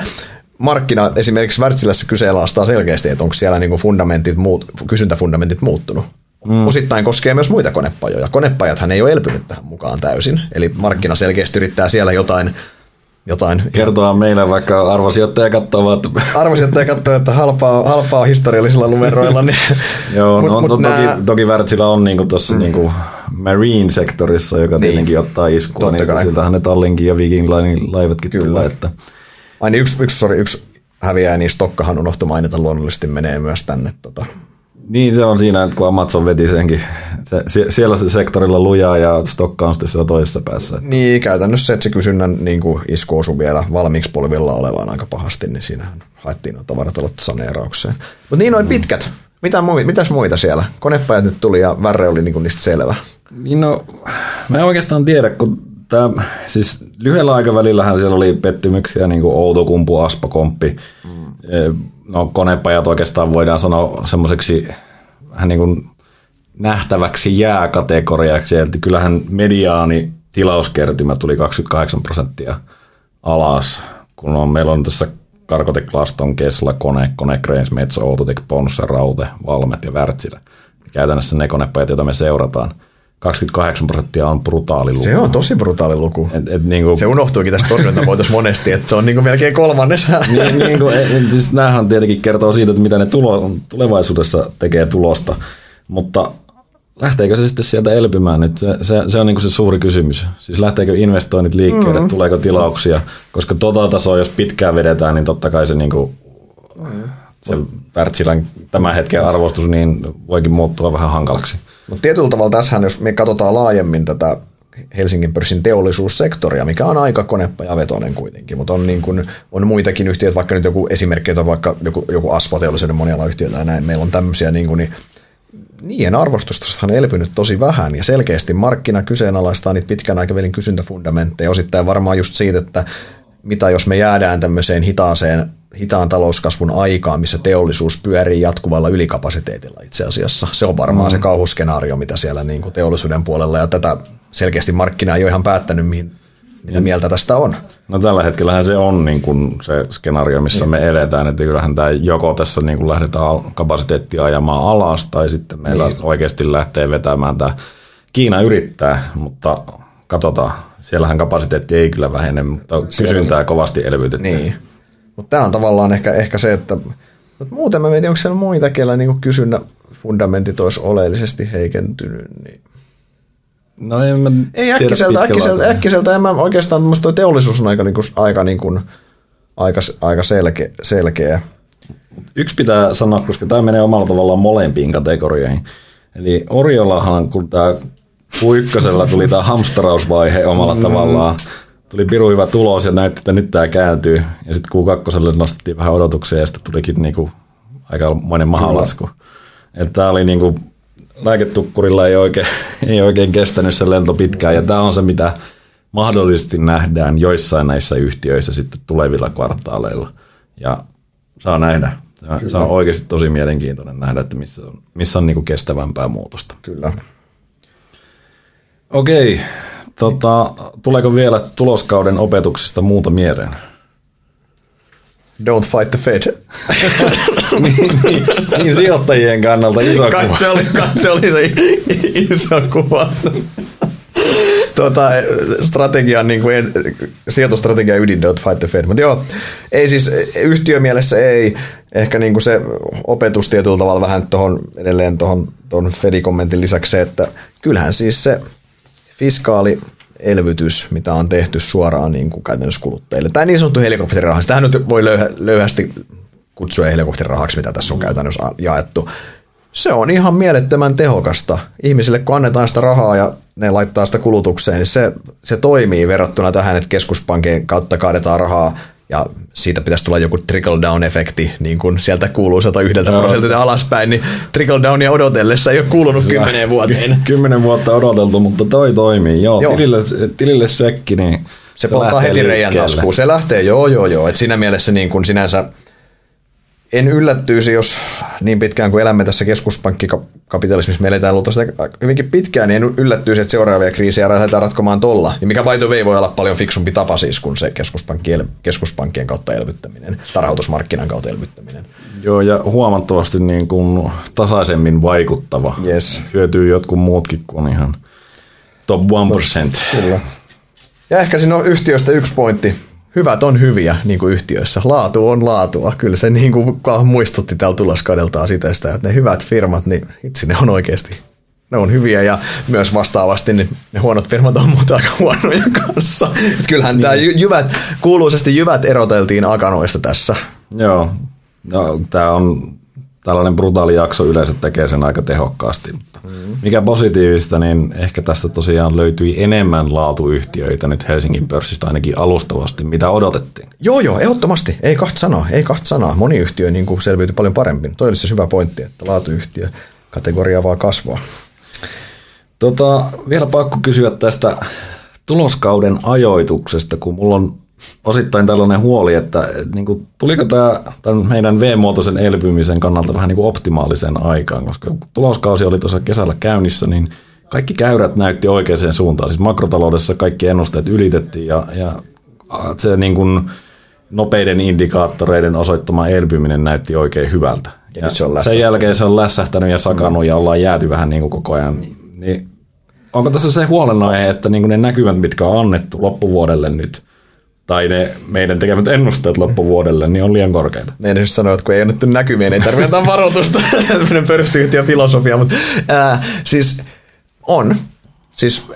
markkina esimerkiksi Wärtsilässä kyseenalaistaa selkeästi, että onko siellä niinku fundamentit muut, kysyntäfundamentit muuttunut. Mm. Osittain koskee myös muita konepajoja. Konepajathan ei ole elpynyt tähän mukaan täysin. Eli markkina selkeästi yrittää siellä jotain jotain. Kertoa meille, vaikka arvosijoittaja katsoo, että... Arvosijoittaja katsoo, että halpaa, halpaa historiallisilla numeroilla. Niin... Joo, mut, no, mut no, nää... toki, toki Wärtsilä on niinku tuossa mm. niinku marine-sektorissa, joka niin. tietenkin ottaa iskua, Totta niin siltähän ne Tallinkin ja Viking Linein laivatkin Kyllä. tulee. Että... Ai niin, yksi, yksi, sorry, yksi häviää, niin Stokkahan unohtui mainita luonnollisesti menee myös tänne tota, niin se on siinä, että kun Amazon veti senkin, se, siellä se sektorilla lujaa ja Stokka on sitten siellä toisessa päässä. Niin, käytännössä se, että se kysynnän niin kuin isku osui vielä valmiiksi polvilla olevaan aika pahasti, niin siinähän haettiin noita tavaratalot saneeraukseen. Mutta niin noin mm. pitkät. Mitä mui, mitäs muita siellä? Konepajat nyt tuli ja värre oli niin kuin niistä selvä. Niin no, mä en oikeastaan tiedä, kun tämä, siis lyhyellä aikavälillähän siellä oli pettymyksiä, niin kuin Outokumpu, Aspa, Komppi. Mm. No konepajat oikeastaan voidaan sanoa semmoiseksi vähän niin kuin nähtäväksi jää kategoriaksi. Eli kyllähän mediaani tilauskertymä tuli 28 prosenttia alas, kun on, meillä on tässä Karkotek, Laston, Kesla, Kone, Kone, Cranes, Metso, Outotec, Ponsse, Raute, Valmet ja Wärtsilä. Käytännössä ne konepajat, joita me seurataan. 28 prosenttia on brutaali luku. Se on tosi brutaali luku. Et, et, niin kuin, se unohtuikin tästä torjuntavoitossa monesti, että se on niin kuin melkein kolmannes. niin, niin kuin, et, siis näähän tietenkin kertoo siitä, että mitä ne tulo, tulevaisuudessa tekee tulosta, mutta lähteekö se sitten sieltä elpymään nyt? Se, se, se on niin kuin se suuri kysymys. Siis lähteekö investoinnit liikkeelle, mm. tuleeko tilauksia? Koska tota tasoa, jos pitkään vedetään, niin totta kai se, niin kuin, mm. se Wärtsilän tämän hetken arvostus niin voikin muuttua vähän hankalaksi. Mutta tietyllä tavalla tässähän, jos me katsotaan laajemmin tätä Helsingin pörssin teollisuussektoria, mikä on aika konepajavetoinen kuitenkin, mutta on, niin kuin, on muitakin yhtiöitä, vaikka nyt joku esimerkki, on vaikka joku, joku Aspo-teollisuuden moniala yhtiöitä ja näin, meillä on tämmöisiä, niin, kuin, niin niiden arvostusta on elpynyt tosi vähän ja selkeästi markkina kyseenalaistaa niitä pitkän aikavälin kysyntäfundamentteja, osittain varmaan just siitä, että mitä jos me jäädään tämmöiseen hitaaseen hitaan talouskasvun aikaan, missä teollisuus pyörii jatkuvalla ylikapasiteetilla itse asiassa. Se on varmaan mm. se kauhuskenaario, mitä siellä niin kuin teollisuuden puolella, ja tätä selkeästi markkina ei ole ihan päättänyt, mihin, mitä mm. mieltä tästä on. No tällä hetkellähän se on niin kuin se skenaario, missä mm. me eletään, että kyllähän tämä joko tässä niin kuin lähdetään kapasiteettia ajamaan alas, tai sitten meillä niin. oikeasti lähtee vetämään tämä. Kiina yrittää, mutta katsotaan. Siellähän kapasiteetti ei kyllä vähene, mutta kysyntää kovasti elvytetään. Niin. Mutta tämä on tavallaan ehkä, ehkä se, että mutta muuten mä mietin, onko siellä muita, kellä niin kysynnä fundamentit olisi oleellisesti heikentynyt. Niin. No en mä Ei äkkiseltä, äkkiseltä, äkkiseltä, en mä oikeastaan, tuo teollisuus on aika, niin kuin, aika, niin kuin, aika, aika selkeä, selkeä. Yksi pitää sanoa, koska tämä menee omalla tavallaan molempiin kategorioihin. Eli Oriolahan, kun tämä Q1 tuli tämä hamsterausvaihe omalla mm. tavallaan, tuli piru hyvä tulos ja näytti, että nyt tämä kääntyy. Ja sitten Q2 nostettiin vähän odotuksia ja sitten tulikin niinku aika monen mahalasku. Että tämä oli niinku, lääketukkurilla ei oikein, ei oikein kestänyt se lento pitkään ja tämä on se, mitä mahdollisesti nähdään joissain näissä yhtiöissä sitten tulevilla kvartaaleilla. Ja saa nähdä. Se, se on oikeasti tosi mielenkiintoinen nähdä, että missä on, missä on niinku kestävämpää muutosta. Kyllä. Okei, Tota, tuleeko vielä tuloskauden opetuksista muuta mieleen? Don't fight the Fed. niin, niin, niin, sijoittajien kannalta iso kuva. Katse oli, katse oli se iso kuva. tuota, strategian, niin kuin, sijoitustrategia ydin Don't fight the Fed. Mutta joo, ei siis yhtiömielessä ei. Ehkä niin kuin se opetus tietyllä tavalla vähän tuohon edelleen tuohon Fedi-kommentin lisäksi se, että kyllähän siis se – fiskaali elvytys, mitä on tehty suoraan niin kuin käytännössä kuluttajille. Tämä niin sanottu helikopteriraha, tähän nyt voi löyhä, löyhästi kutsua helikopterirahaksi, mitä tässä on käytännössä jaettu. Se on ihan mielettömän tehokasta. Ihmisille kun annetaan sitä rahaa ja ne laittaa sitä kulutukseen, niin se, se toimii verrattuna tähän, että keskuspankin kautta kaadetaan rahaa ja siitä pitäisi tulla joku trickle-down-efekti, niin kuin sieltä kuuluu 101 no. prosentilta alaspäin, niin trickle-downia odotellessa ei ole kuulunut kymmeneen vuoteen. Kymmenen vuotta odoteltu, mutta toi toimii. Joo, joo. Tilille, tilille sekki, niin se, se polttaa heti reijän taskuun. Se lähtee, joo, joo, joo. Et siinä mielessä niin kuin sinänsä – en yllättyisi, jos niin pitkään kuin elämme tässä keskuspankkikapitalismissa, me eletään luultavasti hyvinkin pitkään, niin en yllättyisi, että seuraavia kriisejä lähdetään ratkomaan tolla. Ja mikä vaito vei voi olla paljon fiksumpi tapa siis kuin se keskuspankkien, keskuspankkien kautta elvyttäminen, tarhautusmarkkinan kautta elvyttäminen. Joo, ja huomattavasti niin kuin tasaisemmin vaikuttava. Yes. Hyötyy jotkut muutkin kuin ihan top 1%. No, kyllä. Ja ehkä siinä on yhtiöstä yksi pointti, hyvät on hyviä niin kuin yhtiöissä. Laatu on laatua. Kyllä se niin kuin muistutti täällä tuloskaudeltaan sitä, sitä, että ne hyvät firmat, niin itse ne on oikeasti ne on hyviä ja myös vastaavasti niin ne huonot firmat on muuta aika huonoja kanssa. Et kyllähän niin. tämä jyvät, kuuluisesti jyvät eroteltiin akanoista tässä. Joo, no, tämä on tällainen brutaali jakso yleensä tekee sen aika tehokkaasti. Mutta. Mikä positiivista, niin ehkä tästä tosiaan löytyi enemmän laatuyhtiöitä nyt Helsingin pörssistä ainakin alustavasti, mitä odotettiin. Joo, joo, ehdottomasti. Ei kahta sanaa, ei kahta sanaa. Moni yhtiö niin kuin selviytyi paljon paremmin. Toi olisi se hyvä pointti, että laatuyhtiö kategoria vaan kasvaa. Tota, vielä pakko kysyä tästä tuloskauden ajoituksesta, kun mulla on osittain tällainen huoli, että niin kuin, tuliko tämä tämän meidän V-muotoisen elpymisen kannalta vähän niin kuin optimaaliseen aikaan, koska kun tuloskausi oli tuossa kesällä käynnissä, niin kaikki käyrät näytti oikeaan suuntaan. Siis makrotaloudessa kaikki ennusteet ylitettiin ja, ja se niin kuin nopeiden indikaattoreiden osoittama elpyminen näytti oikein hyvältä. Ja, ja se on sen jälkeen se on lässähtänyt ja sakannut ja ollaan jääty vähän niin kuin koko ajan. Niin, onko tässä se huolenaihe, että niin kuin ne näkymät, mitkä on annettu loppuvuodelle nyt, tai ne meidän tekemät ennusteet loppuvuodelle, niin on liian korkeita. Ne just sanoa, että kun ei annettu näkymiä, niin ei tarvitse antaa varoitusta. Tämmöinen pörssiyhtiön filosofia, mutta ää, siis on. Siis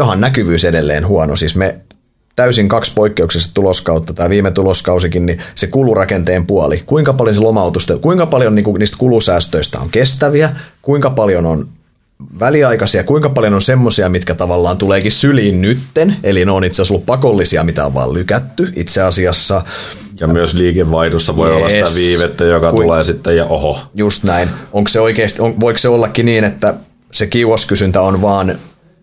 ihan näkyvyys edelleen huono. Siis me täysin kaksi poikkeuksessa tuloskautta, tämä viime tuloskausikin, niin se kulurakenteen puoli, kuinka paljon se lomautusta, kuinka paljon niin kuin niistä kulusäästöistä on kestäviä, kuinka paljon on väliaikaisia, kuinka paljon on semmoisia, mitkä tavallaan tuleekin syliin nytten, eli ne on itse asiassa ollut pakollisia, mitä on vaan lykätty itse asiassa. Ja myös liikevaihdossa voi yes. olla sitä viivettä, joka Kuin, tulee sitten ja oho. Just näin. Onko se oikeasti, on, voiko se ollakin niin, että se kiuoskysyntä on vaan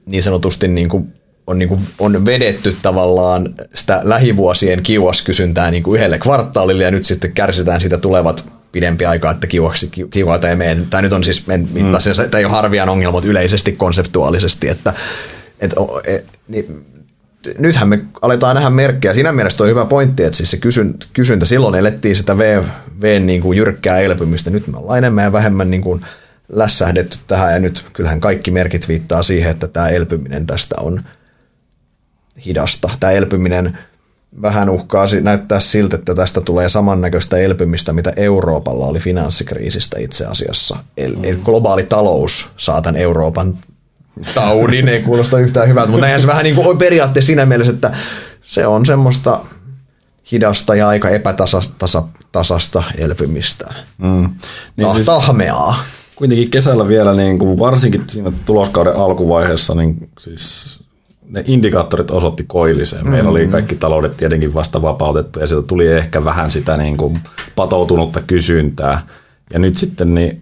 niin sanotusti niin kuin on, niin kuin, on vedetty tavallaan sitä lähivuosien kiuaskysyntää niin kuin yhdelle kvartaalille ja nyt sitten kärsitään sitä tulevat pidempi aikaa, että kiuaksi, kiuata ei mene. Tämä nyt on siis, en mm. tämä ei ole harvian ongelma, mutta yleisesti konseptuaalisesti, että et, et, niin, nythän me aletaan nähdä merkkejä. Siinä mielessä on hyvä pointti, että siis se kysyntä, kysyntä silloin elettiin sitä V, v niin kuin jyrkkää elpymistä. Nyt me ollaan enemmän ja vähemmän niin kuin lässähdetty tähän ja nyt kyllähän kaikki merkit viittaa siihen, että tämä elpyminen tästä on – hidasta. Tämä elpyminen vähän uhkaa näyttää siltä, että tästä tulee samannäköistä elpymistä, mitä Euroopalla oli finanssikriisistä itse asiassa. Eli mm. globaali talous saa tämän Euroopan taudin, ei kuulosta yhtään hyvältä, mutta eihän se vähän niin kuin periaatteessa siinä mielessä, että se on semmoista hidasta ja aika epätasasta elpymistä. Mm. Niin siis, tahmeaa. Kuitenkin kesällä vielä, niin kuin varsinkin siinä tuloskauden alkuvaiheessa, niin siis ne indikaattorit osoitti koilliseen. Meillä mm-hmm. oli kaikki taloudet tietenkin vasta vapautettu ja sieltä tuli ehkä vähän sitä niin kuin patoutunutta kysyntää. Ja nyt sitten niin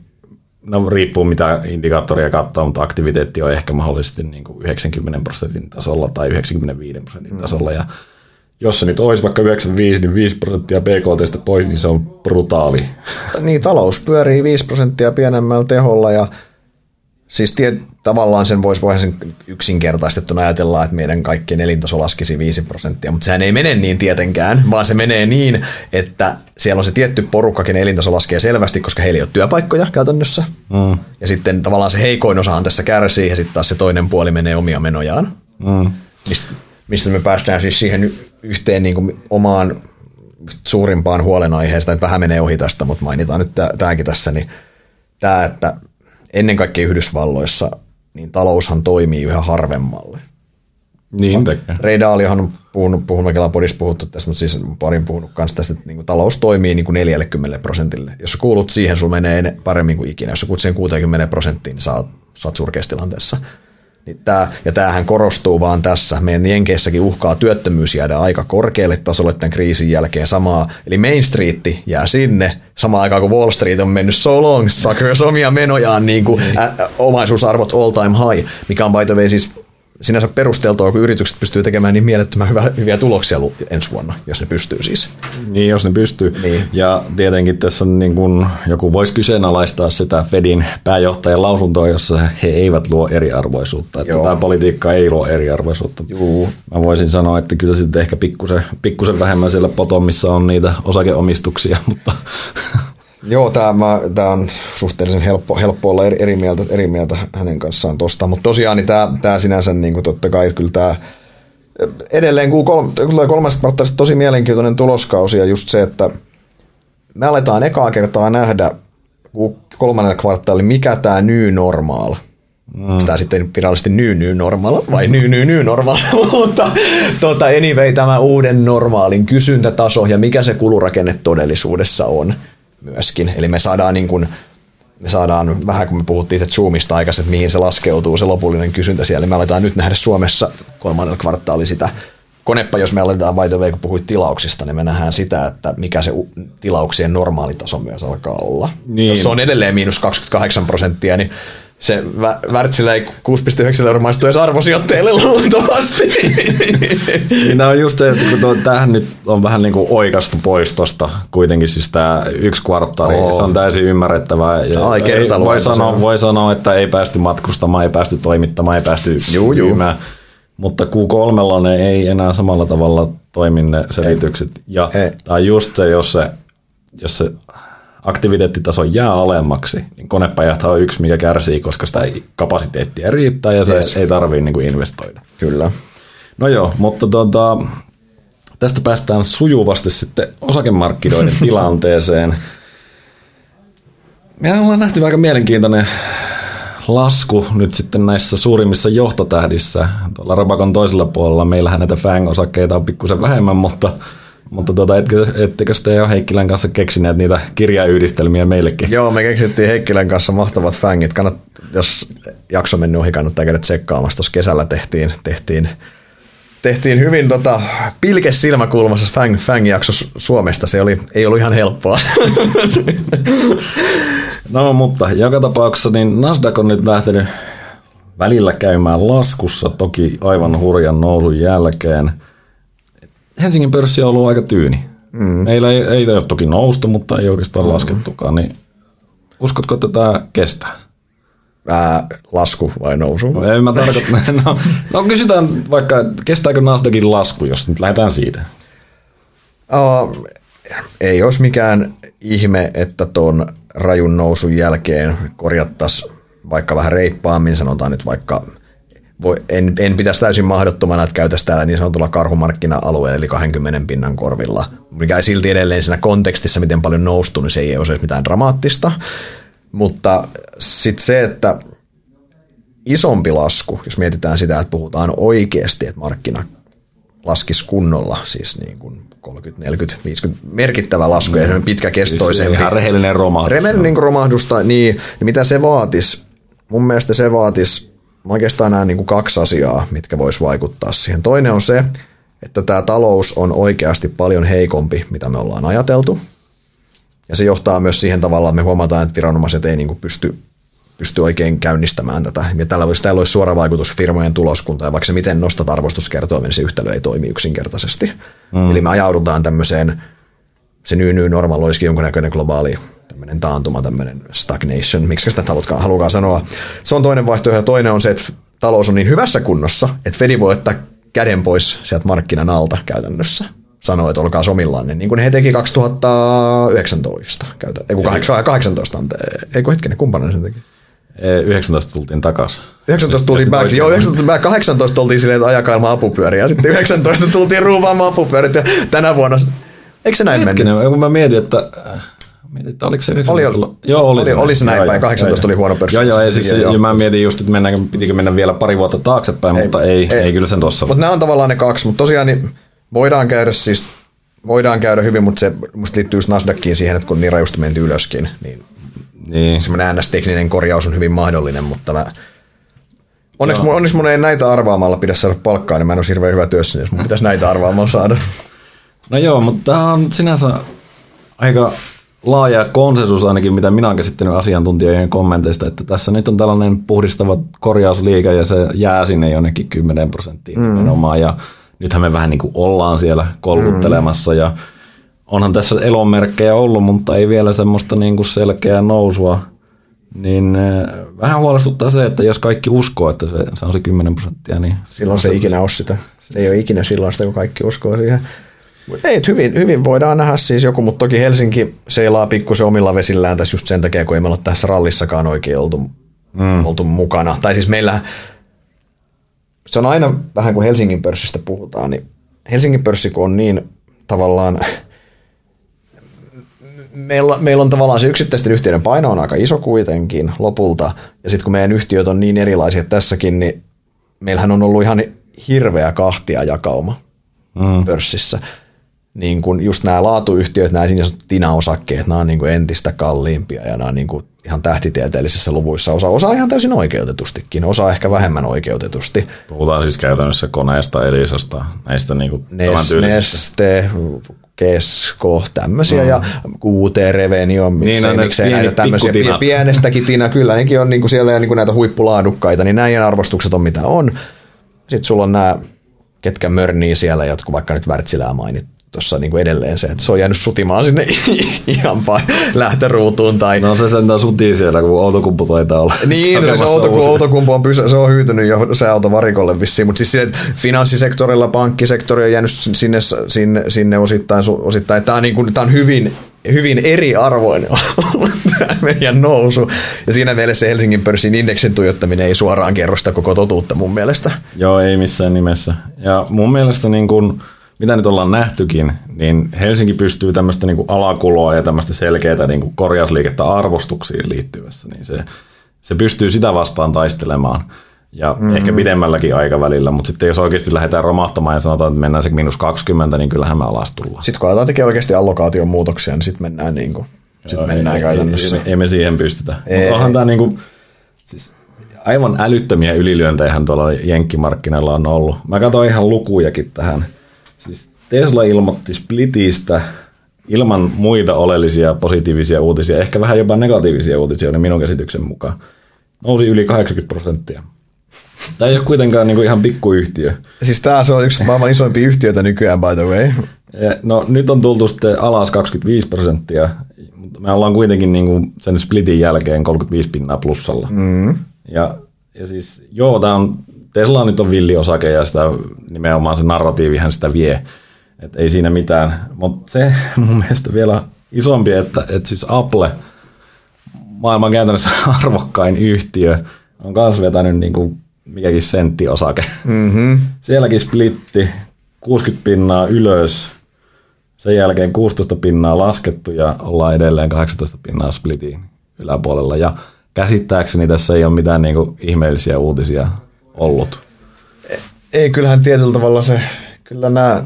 no riippuu mitä indikaattoria katsoo, mutta aktiviteetti on ehkä mahdollisesti niin kuin 90 prosentin tasolla tai 95 prosentin mm. tasolla. Ja jos se nyt olisi vaikka 95, niin 5 prosenttia BKTstä pois, niin se on brutaali. Niin, talous pyörii 5 prosenttia pienemmällä teholla ja Siis tie, tavallaan sen voisi voisi sen yksinkertaistettuna ajatella, että meidän kaikkien elintaso laskisi 5 prosenttia, mutta sehän ei mene niin tietenkään, vaan se menee niin, että siellä on se tietty porukka, kenen elintaso laskee selvästi, koska heillä ei ole työpaikkoja käytännössä. Mm. Ja sitten tavallaan se heikoin osahan tässä kärsii ja sitten taas se toinen puoli menee omia menojaan. Mm. Mistä, mistä me päästään siis siihen yhteen niin kuin omaan suurimpaan huolenaiheesta, että vähän menee ohi tästä, mutta mainitaan nyt tämäkin tässä, niin tämä, että ennen kaikkea Yhdysvalloissa, niin taloushan toimii yhä harvemmalle. Niin tekee. Reidaalihan on puhunut, puhunut Kelan podissa puhuttu tästä, mutta siis parin puhunut kanssa tästä, että niin talous toimii niin kuin 40 prosentille. Jos kuulut siihen, sulla menee paremmin kuin ikinä. Jos kuulut siihen 60 prosenttiin, niin sä oot, sä oot surkeassa tilanteessa. Niin tää, ja tämähän korostuu vaan tässä. Meidän Jenkeissäkin uhkaa työttömyys jäädä aika korkealle tasolle tämän kriisin jälkeen samaa. Eli Main Street jää sinne, samaan aikaan kun Wall Street on mennyt so long, suckers omia menojaan niin kuin, ä, omaisuusarvot all time high, mikä on by the way siis sinänsä perusteltua, kun yritykset pystyy tekemään niin mielettömän hyvä, hyviä tuloksia ensi vuonna, jos ne pystyy siis. Niin, jos ne pystyy. Niin. Ja tietenkin tässä on niin kuin, joku voisi kyseenalaistaa sitä Fedin pääjohtajan lausuntoa, jossa he eivät luo eriarvoisuutta. Että tämä politiikka ei luo eriarvoisuutta. Juu. Mä voisin sanoa, että kyllä sitten ehkä pikkusen, pikkusen vähemmän siellä potomissa on niitä osakeomistuksia, mutta Joo, tämä, tämä on suhteellisen helppo, helppo olla eri, eri, mieltä, eri mieltä hänen kanssaan tosta, mutta tosiaan niin tämä, tämä sinänsä niin kuin totta kai kyllä tämä edelleen Q3, kolmesta kvartaalista tosi mielenkiintoinen tuloskausi ja just se, että me aletaan ekaa kertaa nähdä kolmannen kvartaalin, mikä tämä ny normaal. Mm. Sitä sitten virallisesti ny ny normaal vai ny ny ny normaal, mutta tuota, anyway, tämä uuden normaalin kysyntätaso ja mikä se kulurakenne todellisuudessa on myöskin. Eli me saadaan niin kuin, me saadaan vähän kun me puhuttiin itse Zoomista aikaisemmin, että mihin se laskeutuu se lopullinen kysyntä siellä. Me aletaan nyt nähdä Suomessa kolmannella kvartaali sitä konepa, jos me aletaan way, kun puhuit tilauksista, niin me nähdään sitä, että mikä se tilauksien normaalitaso myös alkaa olla. Niin. Jos se on edelleen miinus 28 prosenttia, niin se Vä- Wärtsilä ei 6,9 euroa maistu edes arvosijoitteille luultavasti. Niin nämä on just se, että kun tuo, tämähän nyt on vähän niin kuin oikastu pois tuosta kuitenkin, siis tämä yksi kvartaali, Oo. se on täysin ymmärrettävää. Ja Ai, ei, voi, sanoa, voi sanoa, että ei päästy matkustamaan, ei päästy toimittamaan, ei päästy Juu, juu. myymään. Mutta Q3 ne ei enää samalla tavalla toimi ne selitykset. Ja Ei. tämä on just se, jos se, jos se aktiviteettitaso jää alemmaksi, niin konepäjäthän on yksi, mikä kärsii, koska sitä kapasiteettia riittää ja se Yes. ei tarvitse niin kuin investoida. Kyllä. No joo, mutta tuota, tästä päästään sujuvasti sitten osakemarkkinoiden tilanteeseen. Me ollaan nähty aika mielenkiintoinen lasku nyt sitten näissä suurimmissa johtotähdissä. Tuolla Rabakon toisella puolella meillähän näitä FANG-osakkeita on pikkusen vähemmän, mutta, mutta tuota, etkö, ettekö te jo Heikkilän kanssa keksineet niitä kirjayhdistelmiä meillekin? Joo, me keksittiin Heikkilän kanssa mahtavat fängit. Kannat, jos jakso mennyt ohi, kannattaa käydä tsekkaamassa. Tuossa kesällä tehtiin, tehtiin, tehtiin hyvin tota, pilkes silmäkulmassa fang, fang-jakso Su- Suomesta. Se oli, ei ollut ihan helppoa. No mutta joka tapauksessa niin Nasdaq on nyt lähtenyt välillä käymään laskussa, toki aivan hurjan nousun jälkeen. Helsingin pörssi on ollut aika tyyni. Mm. Meillä ei, ei ole toki noustu, mutta ei oikeastaan mm. laskettukaan. Niin uskotko, että tämä kestää? Ää, lasku vai nousu? No, ei mä tarkoita. No, no kysytään vaikka, kestääkö Nasdaqin lasku, jos nyt lähdetään siitä. Uh, ei olisi mikään ihme, että tuon rajun nousun jälkeen korjattaisiin vaikka vähän reippaammin, sanotaan nyt vaikka, voi, en, en pitäisi täysin mahdottomana, että käytäisiin täällä niin sanotulla karhumarkkina-alueella, eli 20 pinnan korvilla, mikä ei silti edelleen siinä kontekstissa, miten paljon noustu, niin se ei olisi mitään dramaattista. Mutta sitten se, että isompi lasku, jos mietitään sitä, että puhutaan oikeasti, että markkina laskisi kunnolla, siis niin kuin 30, 40, 50, merkittävä lasku ja mm. pitkäkestoisempi. Ihan rehellinen romahdus. Rehellinen niin romahdusta, niin, niin mitä se vaatisi? Mun mielestä se vaatisi, oikeastaan näen niin kuin kaksi asiaa, mitkä vois vaikuttaa siihen. Toinen on se, että tämä talous on oikeasti paljon heikompi, mitä me ollaan ajateltu. Ja se johtaa myös siihen tavallaan, että me huomataan, että viranomaiset ei niin kuin pysty, pysty oikein käynnistämään tätä. Ja tällä olisi, tällä olisi suora vaikutus firmojen tuloskuntaan, ja vaikka se miten nostat arvostuskertoimen, niin se yhtälö ei toimi yksinkertaisesti. Mm. Eli me ajaudutaan tämmöiseen, se new, new normal olisikin jonkunnäköinen globaali tämmöinen taantuma, tämmöinen stagnation, miksi sitä halutaan, halukaan sanoa. Se on toinen vaihtoehto, ja toinen on se, että talous on niin hyvässä kunnossa, että Fedi voi ottaa käden pois sieltä markkinan alta käytännössä sanoo, että olkaa somillaan, niin kuin he teki 2019, käytä, ei kun 18, ei kun hetkinen, kumpana sen teki? 19 tultiin takaisin. 19 tuli back, joo, 19 back, 18 oltiin silleen, että ajakailma apupyöriä, ja sitten 19 tultiin ruuvaamaan apupyörit, ja tänä vuonna, eikö se näin mennyt? Hetkinen, kun mä mietin, että Mietin, että oliko se 19? Oli, joo, oli, oli, oli se näin päin, 18 oli huono pörssi. Joo, joo, ei, siis, joo. mä mietin just, että mennäänkö, pitikö mennä vielä pari vuotta taaksepäin, ei, mutta ei, ei, ei kyllä sen tuossa. Mutta nämä on tavallaan ne kaksi, mutta tosiaan niin voidaan käydä siis voidaan käydä hyvin, mutta se musta liittyy just Nasdaqkiin siihen, että kun niin rajusti menty ylöskin, niin, niin. semmoinen NS-tekninen korjaus on hyvin mahdollinen, mutta mä, onneksi, mun, onneksi mun ei näitä arvaamalla pidä saada palkkaa, niin mä en olisi hirveän hyvä työssä, jos mun pitäisi näitä arvaamalla saada. No joo, mutta tämä on sinänsä aika laaja konsensus ainakin, mitä minä olen käsittänyt asiantuntijoiden kommenteista, että tässä nyt on tällainen puhdistava korjausliike ja se jää sinne jonnekin 10 prosenttiin mm. nimenomaan ja nythän me vähän niin kuin ollaan siellä kolluttelemassa mm. ja onhan tässä elonmerkkejä ollut, mutta ei vielä semmoista niin kuin selkeää nousua, niin vähän huolestuttaa se, että jos kaikki uskoo, että se, se on se 10 prosenttia, niin... Silloin se ei ikinä ole sitä. Se ei ole ikinä silloin sitä, kun kaikki uskoo siihen. Ei, hyvin, hyvin voidaan nähdä siis joku, mutta toki Helsinki seilaa pikkusen omilla vesillään tässä just sen takia, kun ei me olla tässä rallissakaan oikein oltu, mm. oltu mukana. Tai siis meillä, se on aina vähän kuin Helsingin pörssistä puhutaan, niin Helsingin pörssi kun on niin tavallaan, meillä, meillä on tavallaan se yksittäisten yhtiöiden paino on aika iso kuitenkin lopulta, ja sitten kun meidän yhtiöt on niin erilaisia tässäkin, niin meillähän on ollut ihan hirveä kahtia jakauma mm. pörssissä niin kuin just nämä laatuyhtiöt, nämä niin TINA-osakkeet, nämä on niin kuin entistä kalliimpia ja nämä on niin kuin ihan tähtitieteellisissä luvuissa. Osa, osa ihan täysin oikeutetustikin, osa ehkä vähemmän oikeutetusti. Puhutaan siis käytännössä koneesta, Elisasta, näistä niin kuin Nes, Neste, Kesko, tämmöisiä, mm. ja QT Revenio, miksei, Niin, ne miksei pieni- näitä tämmöisiä pie- pienestäkin tina, kyllä nekin on niinku siellä niinku näitä huippulaadukkaita, niin näiden arvostukset on mitä on. Sitten sulla on nämä, ketkä mörnii siellä, jotka vaikka nyt Wärtsilää mainit tuossa niinku edelleen se, että se on jäänyt sutimaan sinne ihan pa- lähtöruutuun tai No se sentään sutii siellä, kun Outokumpu taitaa olla. niin, no se hakemassa auto, kun uusia. autokumpu on, pysy, se on hyytynyt jo se auto varikolle vissiin, mutta siis sille, että finanssisektorilla pankkisektori on jäänyt sinne, sinne, sinne osittain, osittain. Tämä on, niin kuin, tämä on hyvin, hyvin eriarvoinen tämä meidän nousu. Ja siinä mielessä se Helsingin pörssin indeksin tuijottaminen ei suoraan kerro sitä koko totuutta mun mielestä. Joo, ei missään nimessä. Ja mun mielestä niin kun, mitä nyt ollaan nähtykin, niin Helsinki pystyy tämmöistä niin alakuloa ja tämmöistä selkeää niin korjausliikettä arvostuksiin liittyvässä, niin se, se pystyy sitä vastaan taistelemaan. Ja mm-hmm. ehkä pidemmälläkin aikavälillä, mutta sitten jos oikeasti lähdetään romahtamaan ja sanotaan, että mennään se miinus 20, niin kyllähän me alas tullaan. Sitten kun aletaan tekemään oikeasti allokaation muutoksia, niin sitten mennään, niin kuin, sit Joo, mennään ei, käytännössä. Ei, ei, ei, me siihen pystytä. Ei. Mutta onhan tämä niinku, siis aivan älyttömiä ylilyöntejä tuolla jenkkimarkkinoilla on ollut. Mä katsoin ihan lukujakin tähän. Siis Tesla ilmoitti Splitistä ilman muita oleellisia positiivisia uutisia, ehkä vähän jopa negatiivisia uutisia, niin minun käsityksen mukaan. Nousi yli 80 prosenttia. Tämä ei ole kuitenkaan niinku ihan pikkuyhtiö. Siis tämä on yksi maailman isoimpia yhtiöitä nykyään, by the way. No nyt on tultu sitten alas 25 prosenttia, mutta me ollaan kuitenkin niin kuin sen splitin jälkeen 35 pinnaa plussalla. Mm. Ja, ja siis joo, tämä on, Tesla nyt on villi osake ja sitä, nimenomaan se narratiivihan sitä vie. Et ei siinä mitään, mutta se mun mielestä vielä isompi, että, että siis Apple, maailman käytännössä arvokkain yhtiö, on myös vetänyt niin kuin mikäkin senttiosake. Mm-hmm. Sielläkin splitti, 60 pinnaa ylös, sen jälkeen 16 pinnaa laskettu ja ollaan edelleen 18 pinnaa splitiin yläpuolella. Ja käsittääkseni tässä ei ole mitään niinku ihmeellisiä uutisia ollut. Ei, kyllähän tietyllä tavalla se, kyllä nämä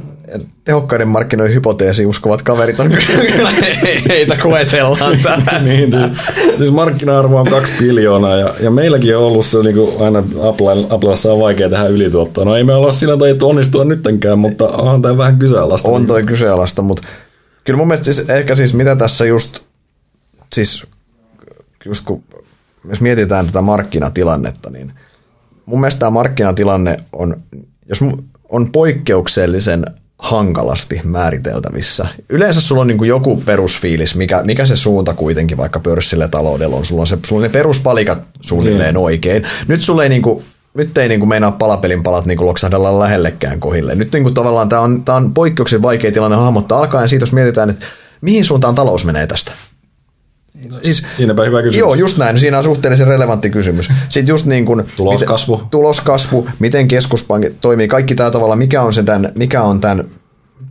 tehokkaiden markkinoiden hypoteesi uskovat kaverit on kyllä heitä koetellaan tässä. niin, siis, siis markkina-arvo on kaksi biljoonaa ja, ja meilläkin on ollut se niin kuin aina Apple, Applessa on vaikea tehdä ylituottoa. No ei me olla sillä tajuttu onnistua nyttenkään, mutta onhan tämä vähän kyseenalaista. On toi kyseenalaista, mutta kyllä mun mielestä siis, ehkä siis mitä tässä just, siis just kun, jos mietitään tätä markkinatilannetta, niin mun mielestä tämä markkinatilanne on, jos on poikkeuksellisen hankalasti määriteltävissä. Yleensä sulla on niin kuin joku perusfiilis, mikä, mikä se suunta kuitenkin vaikka pörssillä taloudella on. Sulla on, se, sulla on ne peruspalikat suunnilleen oikein. Nyt sulla ei niin kuin, nyt ei niin kuin meinaa palapelin palat niin kuin loksahdella lähellekään kohille. Nyt niin kuin tavallaan tämä on, tämä on poikkeuksellisen vaikea tilanne hahmottaa alkaen siitä, jos mietitään, että mihin suuntaan talous menee tästä. Siis, Siinäpä hyvä kysymys. Joo, just näin. Siinä on suhteellisen relevantti kysymys. Sitten just niin kuin, Tuloskasvu. Miten, tuloskasvu, miten keskuspankit toimii, kaikki tämä tavalla, mikä on, se tämän, mikä on tämän,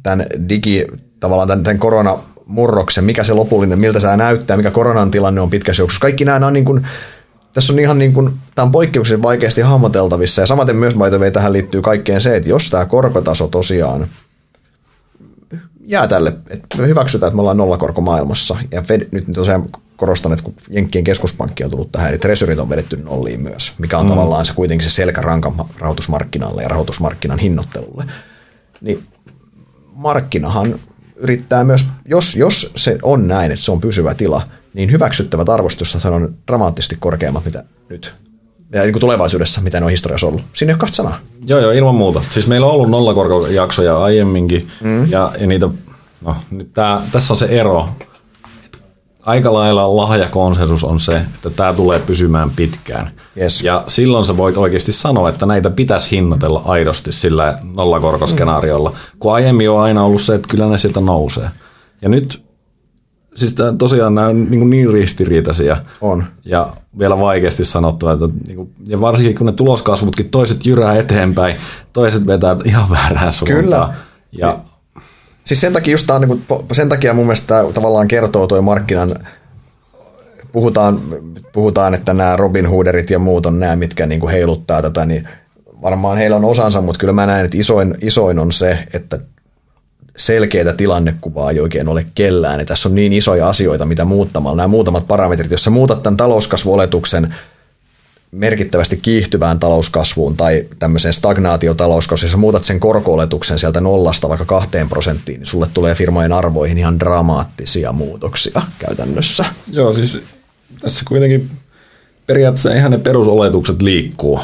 tämän digi, tavallaan tämän, tämän koronamurroksen, mikä se lopullinen, miltä se näyttää, mikä koronan tilanne on pitkässä juoksussa. Kaikki nämä on niin kuin, tässä on ihan niin kuin, tämä on poikkeuksellisen vaikeasti hahmoteltavissa ja samaten myös by the way, tähän liittyy kaikkeen se, että jos tämä korkotaso tosiaan jää tälle, että me hyväksytään, että me ollaan nollakorko maailmassa. Ja Fed, nyt tosiaan korostan, että kun Jenkkien keskuspankki on tullut tähän, eli treasurit on vedetty nolliin myös, mikä on mm. tavallaan se kuitenkin se selkäranka rahoitusmarkkinalle ja rahoitusmarkkinan hinnoittelulle. Niin markkinahan yrittää myös, jos, jos se on näin, että se on pysyvä tila, niin hyväksyttävät arvostustat on dramaattisesti korkeammat mitä nyt. Ja niin kuin tulevaisuudessa, mitä ne on historiassa ollut. Siinä ei ole kahta sanaa. Joo, joo, ilman muuta. Siis meillä on ollut nollakorkojaksoja aiemminkin, mm. ja, ja niitä, no nyt tää, tässä on se ero. Aika lailla lahjakonsensus on se, että tämä tulee pysymään pitkään. Yes. Ja silloin sä voit oikeasti sanoa, että näitä pitäisi hinnoitella aidosti sillä nollakorkoskenaariolla, mm. kun aiemmin on aina ollut se, että kyllä ne sieltä nousee. Ja nyt, siis tää, tosiaan nämä on niin, niin ristiriitaisia. On. Ja vielä vaikeasti sanottava, että niin kuin, ja varsinkin kun ne tuloskasvutkin toiset jyrää eteenpäin, toiset vetää ihan väärään suuntaan. Kyllä. Ja Siis sen takia, just on, niin kuin, sen takia mun mielestä tämä tavallaan kertoo toi markkinan, puhutaan, puhutaan, että nämä Robin Hooderit ja muut on nämä, mitkä niin kuin heiluttaa tätä, niin varmaan heillä on osansa, mutta kyllä mä näen, että isoin, isoin on se, että selkeää tilannekuvaa ei oikein ole kellään. Ja tässä on niin isoja asioita, mitä muuttamalla. Nämä muutamat parametrit, jos sä muutat tämän talouskasvuoletuksen merkittävästi kiihtyvään talouskasvuun tai tämmöiseen stagnaatiotalouskasvuun, jos sä muutat sen korkooletuksen sieltä nollasta vaikka kahteen prosenttiin, niin sulle tulee firmojen arvoihin ihan dramaattisia muutoksia käytännössä. Joo, siis tässä kuitenkin periaatteessa ihan ne perusoletukset liikkuu.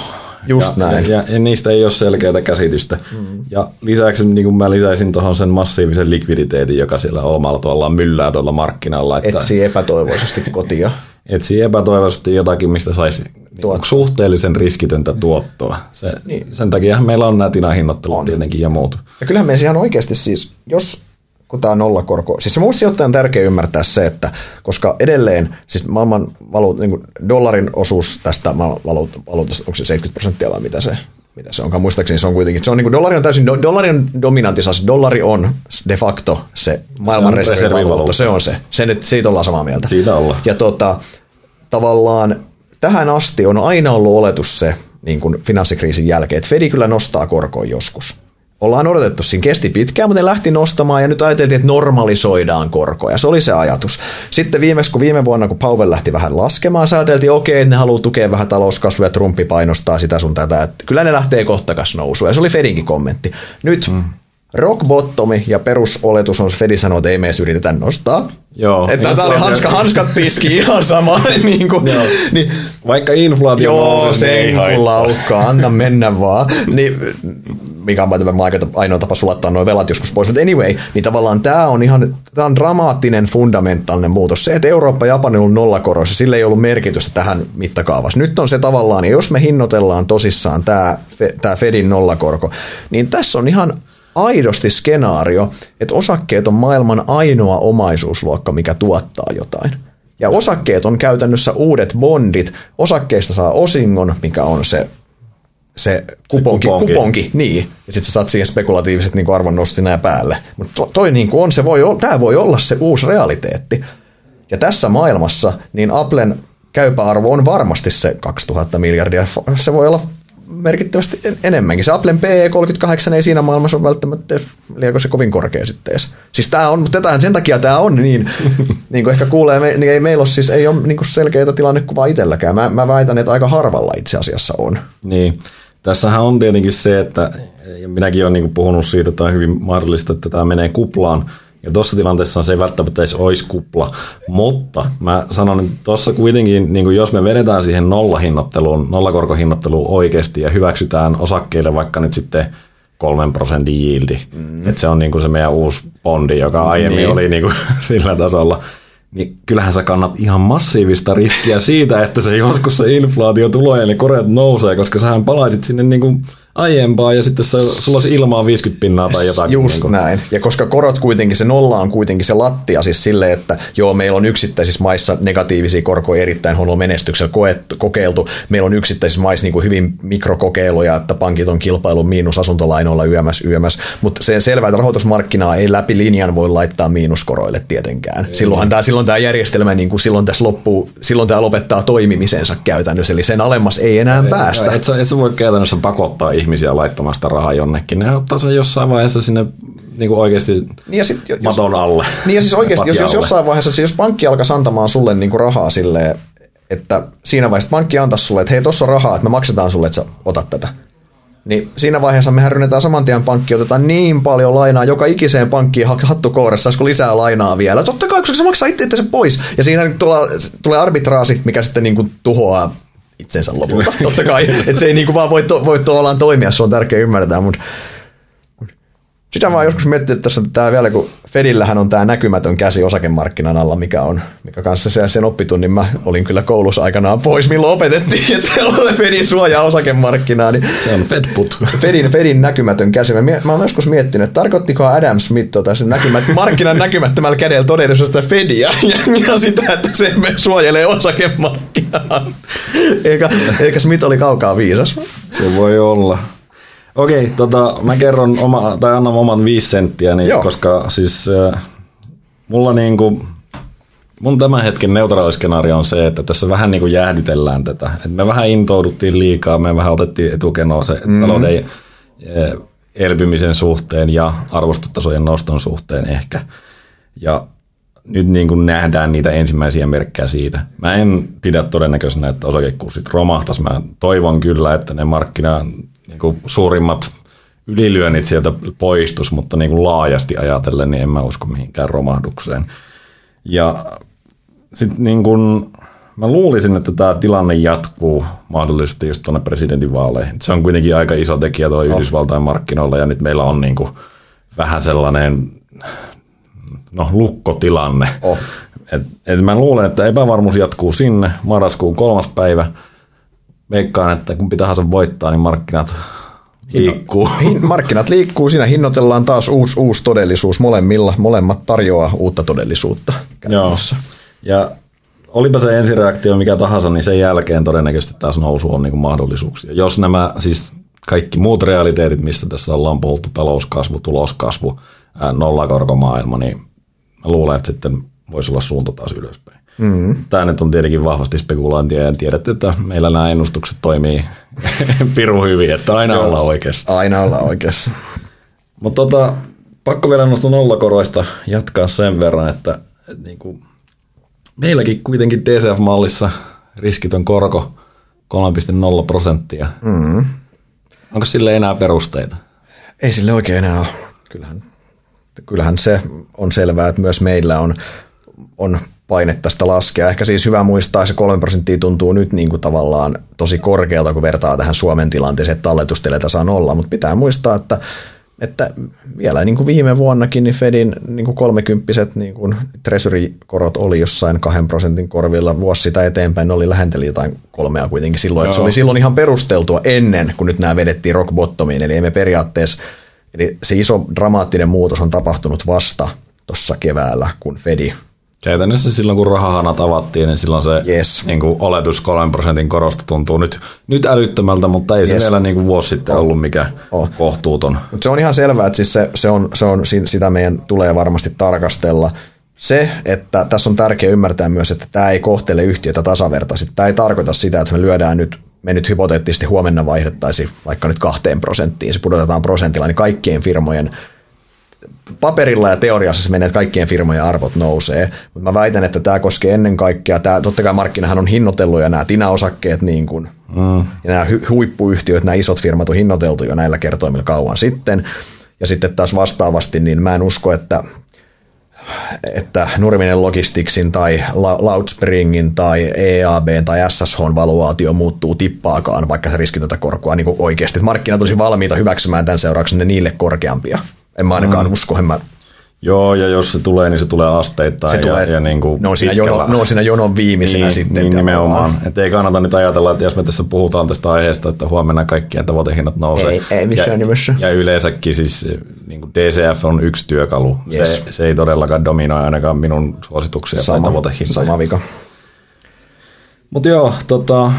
Just ja, näin. Ja, ja, niistä ei ole selkeää käsitystä. Mm. Ja lisäksi niin kuin mä lisäisin tuohon sen massiivisen likviditeetin, joka siellä omalla tavallaan myllää tuolla markkinalla. Että etsii epätoivoisesti kotia. etsii epätoivoisesti jotakin, mistä saisi niin suhteellisen riskitöntä tuottoa. Se, niin. Sen takia meillä on nämä tinahinnottelut tietenkin ja muut. Ja kyllähän me ihan oikeasti siis, jos kun tämä nollakorko. Siis se muista sijoittajan on tärkeää ymmärtää se, että koska edelleen, siis maailman valuut, niin dollarin osuus tästä valuutasta, onko se 70 prosenttia vai mitä se, mitä se onkaan, muistaakseni se on kuitenkin, se on niin kuin, dollari on täysin, dollarin dominantti, siis dollari on de facto se maailman reservivaluutta, se on se, se nyt, siitä ollaan samaa mieltä. Siitä ollaan. Ja tota, tavallaan tähän asti on aina ollut oletus se, niin kuin finanssikriisin jälkeen, että Fedi kyllä nostaa korkoa joskus ollaan odotettu. Siinä kesti pitkään, mutta ne lähti nostamaan ja nyt ajateltiin, että normalisoidaan korkoja. Se oli se ajatus. Sitten viimeksi, kun viime vuonna, kun Powell lähti vähän laskemaan, sä ajateltiin, okei, että ne haluaa tukea vähän talouskasvua ja Trumpi painostaa sitä sun tätä. Että kyllä ne lähtee kohtakas nousuun. Ja se oli Fedinkin kommentti. Nyt mm. rock bottomi ja perusoletus on, Fedi sanoo, että ei me edes yritetä nostaa. Joo. Että tämä oli hanska, hanskat tiski ihan sama. niin kuin, Joo. niin, Vaikka inflaatio Joo, se niin ei laukkaa, anna mennä vaan. Niin, mikä on aika ainoa tapa sulattaa nuo velat joskus pois. Mutta anyway, niin tavallaan tämä on ihan tämä on dramaattinen fundamentaalinen muutos. Se, että Eurooppa ja Japani on ollut nollakoroissa, sillä ei ollut merkitystä tähän mittakaavassa. Nyt on se tavallaan, jos me hinnoitellaan tosissaan tämä, tämä Fedin nollakorko, niin tässä on ihan aidosti skenaario, että osakkeet on maailman ainoa omaisuusluokka, mikä tuottaa jotain. Ja osakkeet on käytännössä uudet bondit. Osakkeista saa osingon, mikä on se se kuponki, se kuponki. kuponki niin. Ja sitten sä saat siihen spekulatiiviset niin arvonnostina ja päälle. Mutta to, toi niin on, se voi, tämä voi olla se uusi realiteetti. Ja tässä maailmassa niin Applen käypä arvo on varmasti se 2000 miljardia. Se voi olla merkittävästi enemmänkin. Se Applen PE38 ei siinä maailmassa ole välttämättä liiako se kovin korkea sitten edes. Siis tämä on, tätä, sen takia tämä on niin, niin kuin ehkä kuulee, me, niin ei meillä ole siis ei ole niin kuin selkeitä tilannekuvaa itselläkään. Mä, mä väitän, että aika harvalla itse asiassa on. Niin. Tässähän on tietenkin se, että ja minäkin olen niin puhunut siitä, että on hyvin mahdollista, että tämä menee kuplaan. Ja tuossa tilanteessa se ei välttämättä edes olisi kupla. Mutta mä sanon, että tuossa kuitenkin, niin kuin jos me vedetään siihen nollahinnotteluun, nollakorkohinnotteluun oikeasti ja hyväksytään osakkeille vaikka nyt sitten kolmen prosentin yieldi. Mm. Että se on niin kuin se meidän uusi bondi, joka aiemmin niin. oli niin kuin sillä tasolla niin kyllähän sä kannat ihan massiivista riskiä siitä, että se joskus se inflaatio tulee ja ne koreat nousee, koska sähän palaisit sinne niin kuin aiempaa ja sitten se, sulla olisi ilmaa 50 pinnaa tai jotain. Just niin kuin. näin. Ja koska korot kuitenkin, se nolla on kuitenkin se lattia siis silleen, että joo, meillä on yksittäisissä maissa negatiivisia korkoja erittäin huonolla menestyksellä koettu, kokeiltu. Meillä on yksittäisissä maissa niin kuin hyvin mikrokokeiluja, että pankit on kilpailu miinus asuntolainoilla yömäs yömäs. Mutta se selvä, että rahoitusmarkkinaa ei läpi linjan voi laittaa miinuskoroille tietenkään. Ei, Silloinhan tämä, silloin tämä järjestelmä, niin kuin silloin tässä loppuu, silloin tämä lopettaa toimimisensa käytännössä. Eli sen alemmas ei enää ei, päästä. Et sä, et sä voi käytännössä pakottaa ihmisiä laittamaan sitä rahaa jonnekin. Ne ottaa sen jossain vaiheessa sinne niin kuin oikeasti niin ja sit, jos, maton alle. Niin ja siis oikeasti, jos, jos jossain vaiheessa, siis jos pankki alkaa antamaan sulle niin kuin rahaa silleen, että siinä vaiheessa pankki antaa sulle, että hei, tuossa on rahaa, että me maksetaan sulle, että sä otat tätä. Niin siinä vaiheessa me rynnetään saman tien pankki, otetaan niin paljon lainaa joka ikiseen pankkiin hattu kourassa, saisiko lisää lainaa vielä. Totta kai, koska se maksaa itse sen pois. Ja siinä tulee, tulee arbitraasi, mikä sitten niin kuin tuhoaa itsensä lopulta. Totta kai, että se ei niinku vaan voi, to, voi tavallaan toimia, se on tärkeä ymmärtää, mutta sitä mä oon joskus miettinyt, että tässä tämä vielä, kun Fedillähän on tämä näkymätön käsi osakemarkkinan alla, mikä on, mikä kanssa se, sen oppitunnin mä olin kyllä koulussa aikanaan pois, milloin opetettiin, että on Fedin suojaa osakemarkkinaa. Niin se on Fedput. Fedin, Fedin näkymätön käsi. Mä, mä oon joskus miettinyt, että tarkoittiko Adam Smith tota sen näkymät, markkinan näkymättömällä kädellä todellisuudesta Fedia ja, ja, sitä, että se suojelee osakemarkkinaa. Eikä, eikä Smith oli kaukaa viisas. Se voi olla. Okei, tota, mä kerron oma, tai annan oman viisi senttiä, niin, koska siis äh, mulla niinku, mun tämän hetken neutraaliskenaario on se, että tässä vähän niin kuin jäähdytellään tätä. Et me vähän intouduttiin liikaa, me vähän otettiin etukenoa se mm. talouden äh, elpymisen suhteen ja arvostotasojen noston suhteen ehkä. Ja nyt niin kuin nähdään niitä ensimmäisiä merkkejä siitä. Mä en pidä todennäköisenä, että osakekurssit romahtaisi. Mä toivon kyllä, että ne markkina niin kuin suurimmat ylilyönnit sieltä poistus, mutta niin kuin laajasti ajatellen, niin en mä usko mihinkään romahdukseen. Ja sitten niin kuin, mä luulisin, että tämä tilanne jatkuu mahdollisesti just tuonne presidentinvaaleihin. Se on kuitenkin aika iso tekijä tuolla oh. Yhdysvaltain markkinoilla ja nyt meillä on niin kuin vähän sellainen no, lukkotilanne. Oh. Et, et mä luulen, että epävarmuus jatkuu sinne marraskuun kolmas päivä. Veikkaan, että kun pitää voittaa, niin markkinat liikkuu. Markkinat liikkuu, siinä hinnoitellaan taas uusi, uusi todellisuus molemmilla. Molemmat tarjoaa uutta todellisuutta Joo. Ja olipa se ensireaktio mikä tahansa, niin sen jälkeen todennäköisesti taas nousu on niin kuin mahdollisuuksia. Jos nämä siis kaikki muut realiteetit, mistä tässä ollaan puhuttu, talouskasvu, tuloskasvu, nollakorkomaailma, niin mä luulen, että sitten voisi olla suunta taas ylöspäin. Mm. Tämä nyt on tietenkin vahvasti spekulointia ja tiedätte, että meillä nämä ennustukset toimii piru hyvin, että aina Joo, ollaan oikeassa. Aina ollaan oikeassa. Mutta tota, pakko vielä noista nollakoroista jatkaa sen verran, että, että niin kuin meilläkin kuitenkin DCF-mallissa riskitön korko 3,0 prosenttia. Mm. Onko sille enää perusteita? Ei sille oikein enää ole. Kyllähän, kyllähän se on selvää, että myös meillä on, on painetta sitä laskea. Ehkä siis hyvä muistaa, että se 3 prosenttia tuntuu nyt niin kuin tavallaan tosi korkealta, kun vertaa tähän Suomen tilanteeseen, että talletusteleta saa olla, mutta pitää muistaa, että että vielä niin kuin viime vuonnakin niin Fedin niin kuin 30 niin kuin treasury-korot oli jossain kahden prosentin korvilla. Vuosi sitä eteenpäin ne oli lähenteli jotain kolmea kuitenkin silloin. Että se oli silloin ihan perusteltua ennen, kun nyt nämä vedettiin rock bottomiin. Eli emme periaatteessa, eli se iso dramaattinen muutos on tapahtunut vasta tuossa keväällä, kun Fedi Käytännössä silloin, kun rahahanat avattiin, niin silloin se yes. niin kuin oletus 3 prosentin korosta tuntuu nyt, nyt älyttömältä, mutta ei yes. se vielä niin kuin vuosi sitten oh. ollut mikä oh. kohtuuton. Mut se on ihan selvää, että siis se, se, on, se on, sitä meidän tulee varmasti tarkastella. Se, että tässä on tärkeää ymmärtää myös, että tämä ei kohtele yhtiötä tasavertaisesti. Tämä ei tarkoita sitä, että me lyödään nyt me nyt hypoteettisesti huomenna vaihdettaisiin vaikka nyt kahteen prosenttiin, se pudotetaan prosentilla, niin kaikkien firmojen paperilla ja teoriassa se menee, että kaikkien firmojen arvot nousee, mutta mä väitän, että tämä koskee ennen kaikkea, tämä, totta kai markkinahan on hinnoitellut ja nämä TINA-osakkeet niin kuin, mm. ja nämä huippuyhtiöt, nämä isot firmat on hinnoiteltu jo näillä kertoimilla kauan sitten, ja sitten taas vastaavasti, niin mä en usko, että että Nurminen Logisticsin tai Loudspringin tai EABn tai SSHn valuaatio muuttuu tippaakaan, vaikka se riskitätä korkoa niin oikeasti. Markkinat olisi valmiita hyväksymään tämän seurauksena niille korkeampia en mä ainakaan mm. usko, en mä Joo, ja jos se tulee, niin se tulee asteittain. Se ja, tulee, ja niin kuin ne, on siinä jono, ne on siinä jonon viimeisenä niin, sitten. Niin nimenomaan. Että ei kannata nyt ajatella, että jos me tässä puhutaan tästä aiheesta, että huomenna kaikkien tavoitehinnat nousee. Ei, ei missään ja, nimessä. Ja yleensäkin siis niin kuin DCF on yksi työkalu. Yes. Se, se, ei todellakaan dominoi ainakaan minun suosituksia sama, tai tavoitehintoja. Sama vika. Mutta joo, tota,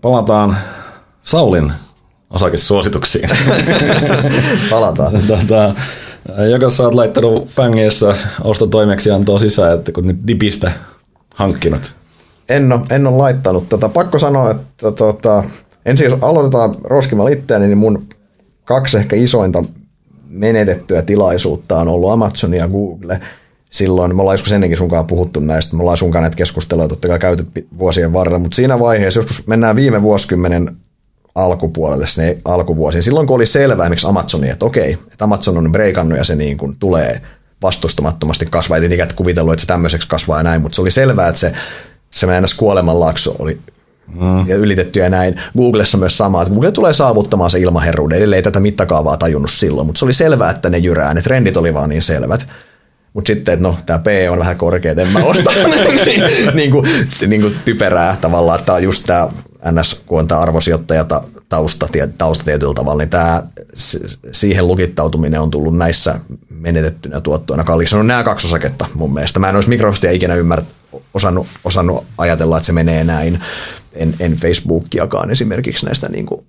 palataan Saulin osakesuosituksiin. Palataan. tota, joko sä oot laittanut fängeissa ostotoimeksiantoa sisään, että kun nyt dipistä hankkinut? En ole, en ole laittanut. Tota, pakko sanoa, että tota, ensin jos aloitetaan roskimalla itseäni, niin mun kaksi ehkä isointa menetettyä tilaisuutta on ollut Amazon ja Google. Silloin, me ollaan joskus ennenkin sunkaan puhuttu näistä, me ollaan sunkaan näitä keskusteluja totta kai käyty vuosien varrella, mutta siinä vaiheessa, joskus mennään viime vuosikymmenen alkupuolelle, sinne alkuvuosiin. Silloin kun oli selvää esimerkiksi Amazonia, että okei, että Amazon on breikannut ja se niin kuin tulee vastustamattomasti kasvaa. Ei tietenkään kuvitellut, että se tämmöiseksi kasvaa ja näin, mutta se oli selvää, että se, se meidän kuolemanlaakso oli mm. ja ylitetty ja näin. Googlessa myös sama, että Google tulee saavuttamaan se ilmaherruuden. Edelleen ei tätä mittakaavaa tajunnut silloin, mutta se oli selvää, että ne jyrää. Ne trendit oli vaan niin selvät. Mutta sitten, että no, tämä P on vähän korkea, en mä osta. niin, niin, kuin, niin kuin typerää tavallaan, että just tämä NS, kun on tämä arvosijoittaja tausta, tausta tietyllä tavalla, niin tämä, siihen lukittautuminen on tullut näissä menetettynä tuottoina kalliiksi. No nämä kaksi osaketta mun mielestä. Mä en olisi Microsoftia ikinä ymmärrät, osannut, osannut ajatella, että se menee näin. En, en Facebookiakaan esimerkiksi näistä niin kuin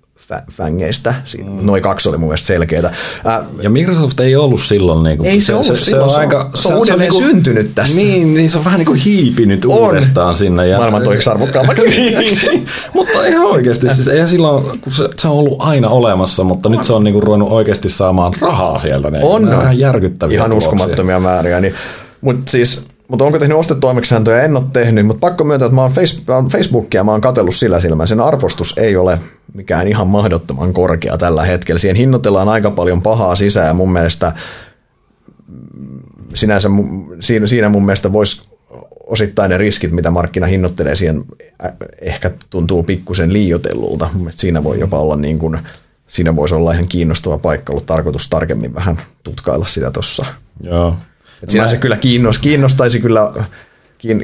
fängeistä. Mm. Noin kaksi oli mun mielestä selkeitä. Äh, ja Microsoft ei ollut silloin... Niin kuin, ei se, se ollut se, silloin, se, on, aika, se, se on uudelleen se on niin syntynyt tässä. Niin, niin, se on vähän niin kuin hiipinyt on. uudestaan sinne. Ja, Maailman toiksi arvokkaammaksi. Niin. mutta ihan oikeasti, siis eihän silloin, kun se, se on ollut aina olemassa, mutta on. nyt se on niin kuin ruvennut oikeasti saamaan rahaa sieltä. Niin on, on. Ihan järkyttäviä Ihan tuloksia. uskomattomia määriä. Niin Mutta siis, mutta onko tehnyt ostetoimeksiantoja? En ole tehnyt, mutta pakko myöntää, että mä oon Facebookia mä oon katsellut sillä silmällä. Sen arvostus ei ole mikään ihan mahdottoman korkea tällä hetkellä. Siihen hinnoitellaan aika paljon pahaa sisään ja mun mielestä sinänsä siinä, siinä mun mielestä voisi osittain ne riskit, mitä markkina hinnoittelee siihen, ehkä tuntuu pikkusen liioitellulta. Siinä voi jopa olla niin kuin, siinä voisi olla ihan kiinnostava paikka, ollut tarkoitus tarkemmin vähän tutkailla sitä tuossa. Joo. Et sinänsä Mä... kyllä kiinnost, kiinnostaisi kyllä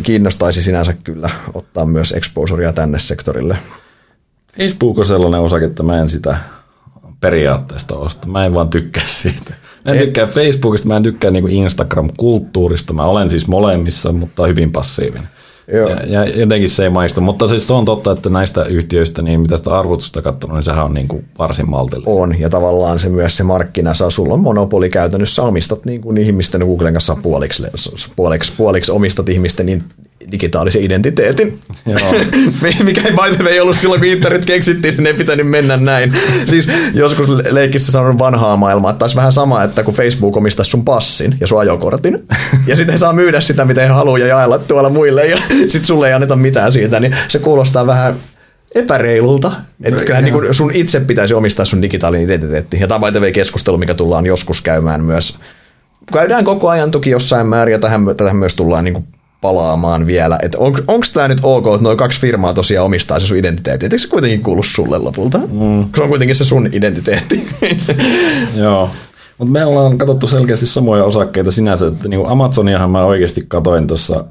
kiinnostaisi sinänsä kyllä ottaa myös exposurea tänne sektorille. Facebook on sellainen osake, että mä en sitä periaatteesta osta. Mä en vaan tykkää siitä. Mä en tykkää Facebookista, mä en tykkää niinku Instagram-kulttuurista. Mä olen siis molemmissa, mutta hyvin passiivinen. Joo. Ja, ja jotenkin se ei maista. Mutta siis se on totta, että näistä yhtiöistä, niin mitä sitä arvotusta katsonut, niin sehän on niin kuin varsin maltillinen. On, ja tavallaan se myös se markkina saa, sulla on monopoli käytännössä, omistat niin kuin ihmisten Googlen kanssa puoliksi, puoliksi, puoliksi omistat ihmisten niin digitaalisen identiteetin. Joo. Mikä ei by way ollut silloin, kun internet keksittiin, sinne ei pitänyt mennä näin. Siis joskus leikissä sanon vanhaa maailmaa, että taisi vähän sama, että kun Facebook omistaisi sun passin ja sun ajokortin, ja sitten saa myydä sitä, mitä he haluaa ja jaella tuolla muille, ja sitten sulle ei anneta mitään siitä, niin se kuulostaa vähän epäreilulta. Että kyllähän niin sun itse pitäisi omistaa sun digitaalinen identiteetti. Ja tämä on keskustelu, mikä tullaan joskus käymään myös. Käydään koko ajan toki jossain määrin, ja tähän, tähän myös tullaan niin palaamaan vielä, että on, onko tämä nyt ok, että noin kaksi firmaa tosiaan omistaa se sun identiteetti, eikö se kuitenkin kuulu sulle lopulta? Mm. Se on kuitenkin se sun identiteetti. Joo. Mutta me ollaan katsottu selkeästi samoja osakkeita sinänsä, että niin Amazoniahan mä oikeasti katoin tuossa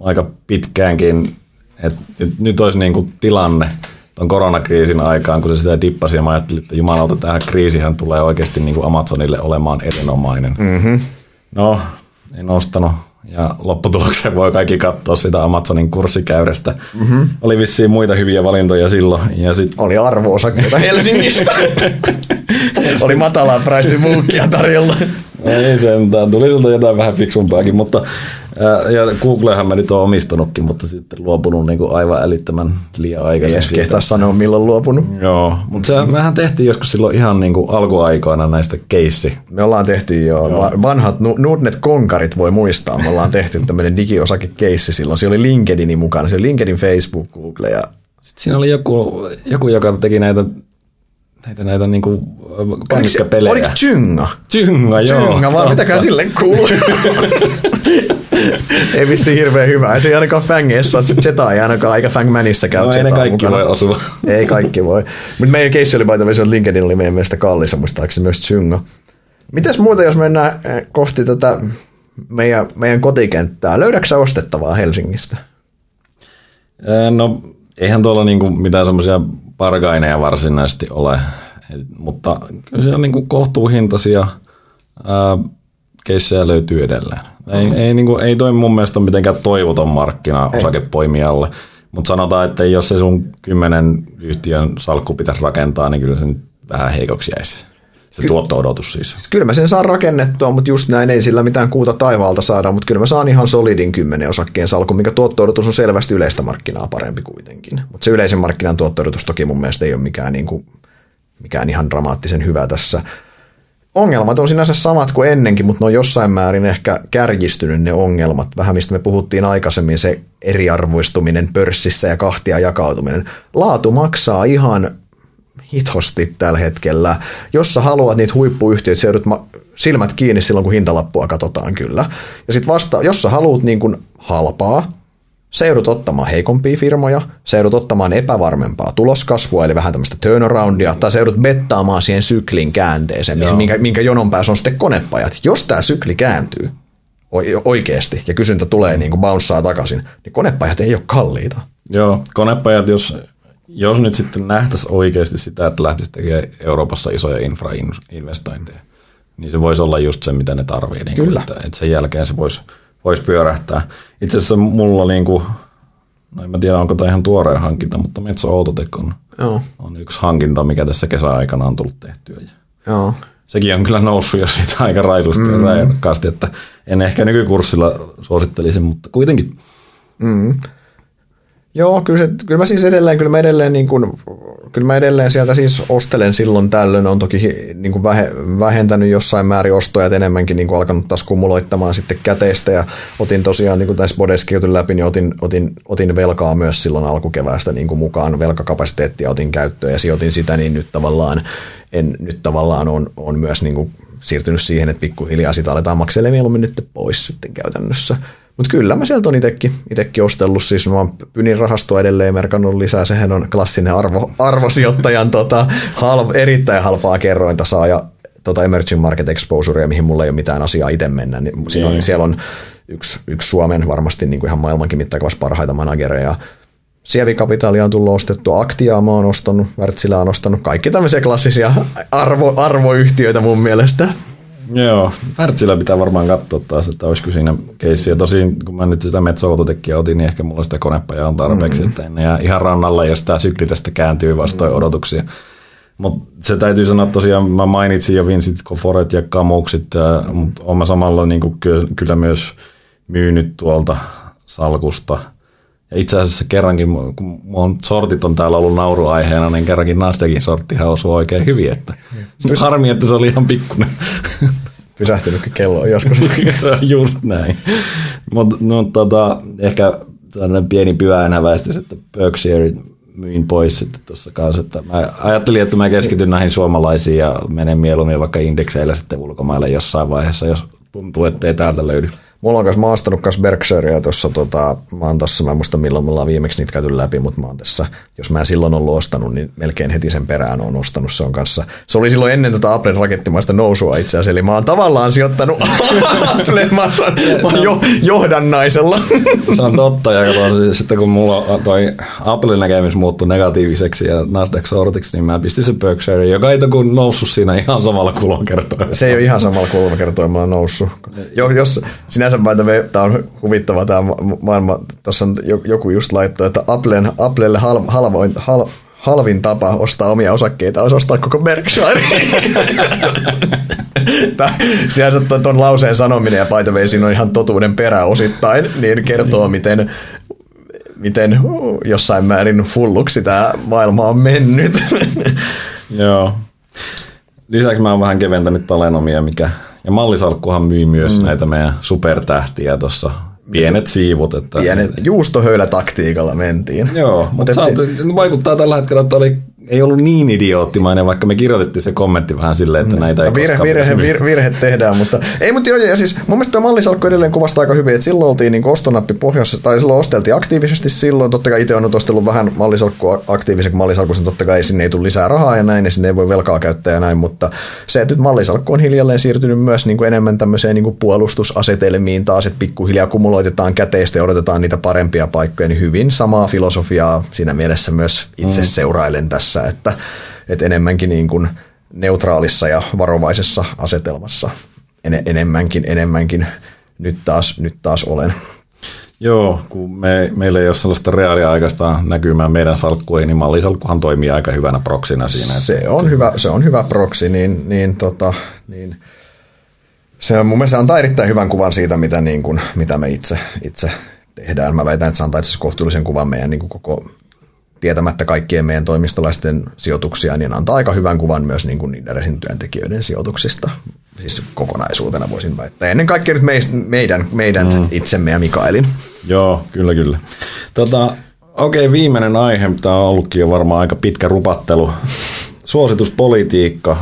aika pitkäänkin, että nyt, nyt olisi niin kuin tilanne tuon koronakriisin aikaan, kun se sitä dippasi ja mä ajattelin, että jumalauta, tähän kriisihän tulee oikeasti niin kuin Amazonille olemaan erinomainen. Mm-hmm. No, en ostanut ja lopputulokseen voi kaikki katsoa sitä Amazonin kurssikäyrästä. Mm-hmm. Oli vissiin muita hyviä valintoja silloin. Ja sit... Oli arvo-osakkeita Helsingistä. Oli matalaa praistin muukkia tarjolla. Ei sentään, tuli siltä jotain vähän fiksumpaakin, mutta ja Googlehan mä nyt oon omistanutkin, mutta sitten luopunut niin kuin aivan älyttömän liian aikaisin. Ei kehtaa sanoa milloin luopunut. Joo, mutta se, mehän tehtiin joskus silloin ihan niin kuin alkuaikoina näistä keissi. Me ollaan tehty jo, joo. vanhat Nordnet-konkarit voi muistaa, me ollaan tehty tämmöinen digiosakekeissi silloin. Se oli LinkedInin mukana, se oli LinkedIn, Facebook, Google ja sitten siinä oli joku, joku joka teki näitä näitä, näitä niinku kännykkäpelejä. Oliko Tjynga? Tjynga, joo. Tjynga, vaan mitäkään sille kuuluu. ei vissi hirveän hyvä. Ei se ei ainakaan Fangeissa se Jeta ei ainakaan, eikä Fangmanissa käy no, ei kaikki mukana. voi osua. ei kaikki voi. Mutta meidän keissi oli paita, että LinkedIn oli meidän mielestä kallis, muistaakseni myös Tjynga. Mitäs muuta, jos mennään eh, kohti tätä meidän, meidän kotikenttää? Löydätkö ostettavaa Helsingistä? No, eihän tuolla niinku mitään semmoisia pargaineja varsinaisesti ole, Et, mutta kyllä siellä niinku kohtuuhintaisia ää, keissejä löytyy edelleen. Ei, ei, niin kuin, ei toi mun mielestä ole mitenkään toivoton markkina osakepoimijalle, mutta sanotaan, että jos se sun kymmenen yhtiön salkku pitäisi rakentaa, niin kyllä se nyt vähän heikoksi jäisi. Se Ky- tuotto-odotus siis. Kyllä mä sen saan rakennettua, mutta just näin ei sillä mitään kuuta taivaalta saada, mutta kyllä mä saan ihan solidin kymmenen osakkeen salkun, mikä tuotto-odotus on selvästi yleistä markkinaa parempi kuitenkin. Mutta se yleisen markkinan tuotto-odotus toki mun mielestä ei ole mikään, niin kuin, mikään ihan dramaattisen hyvä tässä ongelmat on sinänsä samat kuin ennenkin, mutta ne on jossain määrin ehkä kärjistynyt ne ongelmat. Vähän mistä me puhuttiin aikaisemmin, se eriarvoistuminen pörssissä ja kahtia jakautuminen. Laatu maksaa ihan hitosti tällä hetkellä. Jos sä haluat niitä huippuyhtiöitä, sä joudut silmät kiinni silloin, kun hintalappua katsotaan kyllä. Ja sitten vasta, jos sä haluat niin kuin halpaa, se joudut ottamaan heikompia firmoja, se joudut ottamaan epävarmempaa tuloskasvua, eli vähän tämmöistä turnaroundia, tai se joudut bettaamaan siihen syklin käänteeseen, Joo. minkä, minkä jonon päässä on sitten konepajat. Jos tämä sykli kääntyy oikeasti ja kysyntä tulee niin kuin bouncea takaisin, niin konepajat ei ole kalliita. Joo, konepajat, jos, jos nyt sitten nähtäisiin oikeasti sitä, että lähtisi tekemään Euroopassa isoja infrainvestointeja, niin se voisi olla just se, mitä ne tarvii. Niin Kyllä. Että, että sen jälkeen se voisi voisi pyörähtää. Itse asiassa mulla niin kuin, no en mä tiedä onko tämä ihan tuoreen hankinta, mutta Metso Autotek on, Joo. on yksi hankinta, mikä tässä kesäaikana on tullut tehtyä. Joo. Sekin on kyllä noussut jo siitä aika railusti mm. ja rajakkaasti, että en ehkä nykykurssilla suosittelisi, mutta kuitenkin. Mm. Joo, kyllä, se, kyllä mä siis edelleen, kyllä mä edelleen, niin kuin, kyllä mä edelleen sieltä siis ostelen silloin tällöin, on toki niin kuin vähe, vähentänyt jossain määrin ostoja, enemmänkin niin kuin alkanut taas kumuloittamaan sitten käteistä. Ja otin tosiaan, niin kuin tässä Bodeskin läpi, niin otin, otin, otin velkaa myös silloin alkukeväästä niin kuin mukaan, velkakapasiteettia otin käyttöön ja sijoitin sitä, niin nyt tavallaan, en, nyt tavallaan on, on myös niin kuin siirtynyt siihen, että pikkuhiljaa sitä aletaan makselemaan mieluummin nyt pois sitten käytännössä. Mutta kyllä mä sieltä on itekin, itekin ostellut, siis mä oon Pynin rahastoa edelleen merkannut lisää, sehän on klassinen arvo, arvosijoittajan tota, halv, erittäin halpaa kerrointa saa. Ja tota Emerging Market Exposure, mihin mulla ei ole mitään asiaa itse mennä, niin siinä on, siellä on yksi, yksi Suomen varmasti niin kuin ihan maailmankin mittakaavassa parhaita managereja, Sievikapitaalia on tullut ostettua, Aktiaa mä oon ostanut, Wärtsilä on ostanut, kaikki tämmöisiä klassisia arvo, arvoyhtiöitä mun mielestä. Joo, Wärtsilä pitää varmaan katsoa taas, että olisiko siinä keissi. Ja tosin, kun mä nyt sitä Metso-autotekkiä otin, niin ehkä mulla sitä konepajaa on tarpeeksi, mm-hmm. että en jää ihan rannalla, jos tämä sykli tästä kääntyy vastoin mm-hmm. odotuksia. Mutta se täytyy sanoa tosiaan, mä mainitsin jo Vincent Koforet ja Kamuksit, mm-hmm. mutta olen mä samalla niin kuin kyllä myös myynyt tuolta salkusta – ja itse asiassa kerrankin, kun mun sortit on täällä ollut nauruaiheena, niin kerrankin Nasdaqin sorttihan osui oikein hyvin. Että Pys- harmi, että se oli ihan pikkuinen. Pysähtynytkin kello joskus. se on just näin. Mutta no, tota, ehkä sellainen pieni pyhäinhäväistys, että Berkshire myin pois sitten tuossa kanssa. Että mä ajattelin, että mä keskityn näihin suomalaisiin ja menen mieluummin vaikka indekseillä sitten ulkomaille jossain vaiheessa, jos tuntuu, että ei täältä löydy. Mulla on kanssa maastanut kanssa Berkshirea tuossa, tota, mä oon tossa, mä en muista milloin mulla on viimeksi niitä käyty läpi, mutta mä oon tässä, jos mä en silloin ollut ostanut, niin melkein heti sen perään on ostanut, se on kanssa. Se oli silloin ennen tota Applen rakettimaista nousua itse asiassa, eli mä oon tavallaan sijoittanut Applen, mä jo, johdannaisella. se on totta, ja kato, sitten kun mulla toi Applen näkemys muuttui negatiiviseksi ja Nasdaq sortiksi, niin mä pistin se Berkshire, joka ei kun noussut siinä ihan samalla kulmakertoimella. Se ei ole ihan samalla kulmakertoimella noussut. Jo, jos sinä sinänsä by tämä on huvittava tämä maailma. Tuossa on joku just laittoi, että Applen, Applelle hal, halvoin, hal, halvin tapa ostaa omia osakkeita on ostaa koko Berkshire. Sinänsä tuon, tuon lauseen sanominen ja by the siinä on ihan totuuden perä osittain, niin kertoo, miten, miten jossain määrin hulluksi tämä maailma on mennyt. Joo. Lisäksi mä oon vähän keventänyt talenomia, mikä ja mallisalkkuhan myi myös mm. näitä meidän supertähtiä tuossa pienet siivut. Että pienet juustohöylätaktiikalla mentiin. Joo, mutta vaikuttaa tällä hetkellä, että oli ei ollut niin idioottimainen, vaikka me kirjoitettiin se kommentti vähän silleen, että näitä ei virhe, virhe, virhe, virhe, tehdään, mutta ei, mutta joo, ja siis mun mielestä tuo mallisalkku edelleen kuvastaa aika hyvin, että silloin oltiin niin ostonappi pohjassa, tai silloin osteltiin aktiivisesti silloin, totta kai itse on ostellut vähän mallisalkkua aktiivisen, kun mallisalkku, totta kai sinne ei tule lisää rahaa ja näin, ja sinne ei voi velkaa käyttää ja näin, mutta se, että nyt mallisalkku on hiljalleen siirtynyt myös niin kuin enemmän tämmöiseen niin kuin puolustusasetelmiin taas, että pikkuhiljaa kumuloitetaan käteistä ja odotetaan niitä parempia paikkoja, niin hyvin samaa filosofiaa siinä mielessä myös itse mm. seurailen tässä mielessä, että, että enemmänkin niin kuin neutraalissa ja varovaisessa asetelmassa en, enemmänkin, enemmänkin nyt taas, nyt taas olen. Joo, kun me, meillä ei ole sellaista reaaliaikaista näkymää meidän salkkuihin, niin mallisalkkuhan toimii aika hyvänä proksina siinä. Se on hyvä, se on hyvä proksi, niin, niin, tota, niin se on mun mielestä antaa erittäin hyvän kuvan siitä, mitä, niin kuin, mitä me itse, itse tehdään. Mä väitän, että se antaa itse kohtuullisen kuvan meidän niin kuin koko tietämättä kaikkien meidän toimistolaisten sijoituksia, niin antaa aika hyvän kuvan myös niin kuin niiden työntekijöiden sijoituksista. Siis kokonaisuutena voisin väittää. Ennen kaikkea nyt meidän, meidän mm. itsemme ja Mikaelin. Joo, kyllä, kyllä. Tota, Okei, okay, viimeinen aihe, tämä on ollutkin jo varmaan aika pitkä rupattelu. Suosituspolitiikka.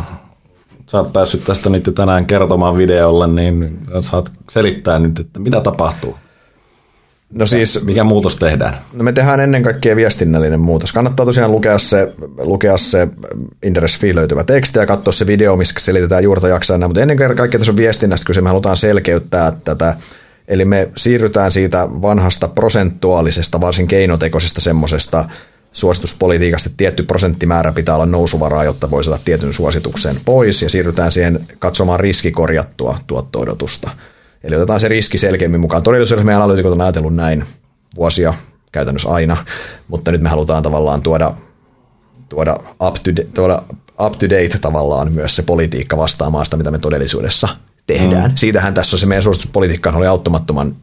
Sä oot päässyt tästä nyt tänään kertomaan videolle, niin saat selittää nyt, että mitä tapahtuu. No siis, Mikä muutos tehdään? No me tehdään ennen kaikkea viestinnällinen muutos. Kannattaa tosiaan lukea se, lukea se Interest löytyvä teksti ja katsoa se video, missä selitetään juurta jaksaa. Mutta ennen kaikkea tässä on viestinnästä kyse, me halutaan selkeyttää tätä. Eli me siirrytään siitä vanhasta prosentuaalisesta, varsin keinotekoisesta semmoisesta suosituspolitiikasta, että tietty prosenttimäärä pitää olla nousuvaraa, jotta voi saada tietyn suosituksen pois, ja siirrytään siihen katsomaan riskikorjattua tuotto-odotusta – Eli otetaan se riski selkeämmin mukaan. Todellisuudessa meidän analyytikot on ajatellut näin vuosia käytännössä aina, mutta nyt me halutaan tavallaan tuoda, tuoda, up, to, tuoda up to date tavallaan myös se politiikka vastaamaan sitä, mitä me todellisuudessa tehdään. Mm. Siitähän tässä on se meidän suosituspolitiikka oli auttamattoman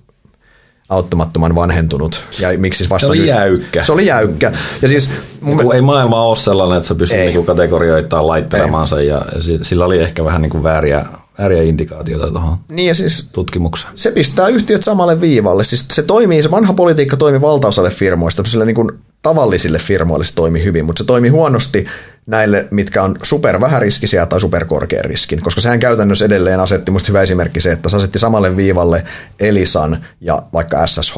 auttamattoman vanhentunut. Ja miksi vasta Se oli jäykkä. Se oli jäykkä. Ja siis mun Kun ei maailma ole sellainen, että sä pystyt Ei. niinku kategorioitaan laittelemaan sen ja si- sillä oli ehkä vähän niinku vääriä, vääriä indikaatioita tuohon niin ja siis tutkimukseen. se pistää yhtiöt samalle viivalle. Siis se toimii, se vanha politiikka toimi valtaosalle firmoista, sillä niin kuin tavallisille firmoille se toimi hyvin, mutta se toimi huonosti näille, mitkä on super vähäriskisiä tai super korkean riskin, koska sehän käytännössä edelleen asetti, musta hyvä esimerkki se, että se asetti samalle viivalle Elisan ja vaikka SSH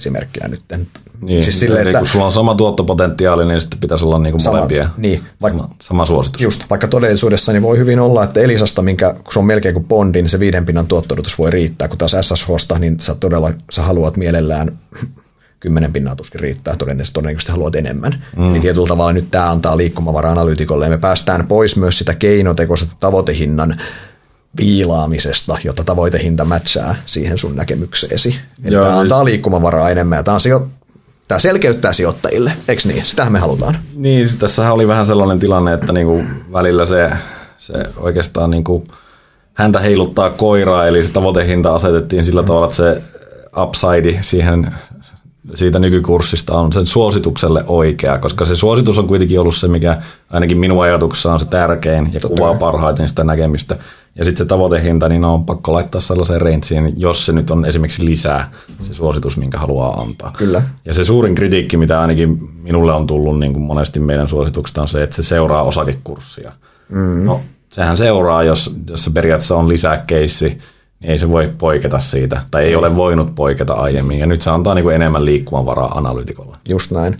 esimerkkinä nyt. Niin, siis silleen, eli että kun sulla on sama tuottopotentiaali, niin sitten pitäisi olla niinku Sama- molempia. niin, vaikka- sama, sama suositus. Just, vaikka todellisuudessa niin voi hyvin olla, että Elisasta, minkä, kun se on melkein kuin Bondi, niin se viiden pinnan tuottodotus voi riittää, kun taas SSHsta, niin sä todella sä haluat mielellään kymmenen pinnaa tuskin riittää, todennäköisesti, todennäköisesti haluat enemmän. Mm. Niin tietyllä tavalla nyt tämä antaa liikkumavaraa analyytikolle, ja me päästään pois myös sitä keinotekoisesta tavoitehinnan viilaamisesta, jotta tavoitehinta matchaa siihen sun näkemykseesi. Eli Joo, tämä siis- antaa liikkumavaraa enemmän, ja tämä, on sijo- tämä selkeyttää sijoittajille, eikö niin? Sitähän me halutaan. Niin, tässähän oli vähän sellainen tilanne, että niinku välillä se, se oikeastaan niinku häntä heiluttaa koiraa, eli se tavoitehinta asetettiin sillä tavalla, että se upside siihen siitä nykykurssista on sen suositukselle oikea, koska se suositus on kuitenkin ollut se, mikä ainakin minun ajatuksessa on se tärkein ja kuvaa parhaiten sitä näkemystä. Ja sitten se tavoitehinta, niin on pakko laittaa sellaiseen rangein, jos se nyt on esimerkiksi lisää se suositus, minkä haluaa antaa. Kyllä. Ja se suurin kritiikki, mitä ainakin minulle on tullut niin kuin monesti meidän suosituksista, on se, että se seuraa osakekurssia. Mm. No, sehän seuraa, jos, jos se periaatteessa on lisäkeissi, niin ei se voi poiketa siitä, tai ei ole voinut poiketa aiemmin. Ja nyt se antaa niin kuin enemmän liikkumavaraa analytikolle. Just näin.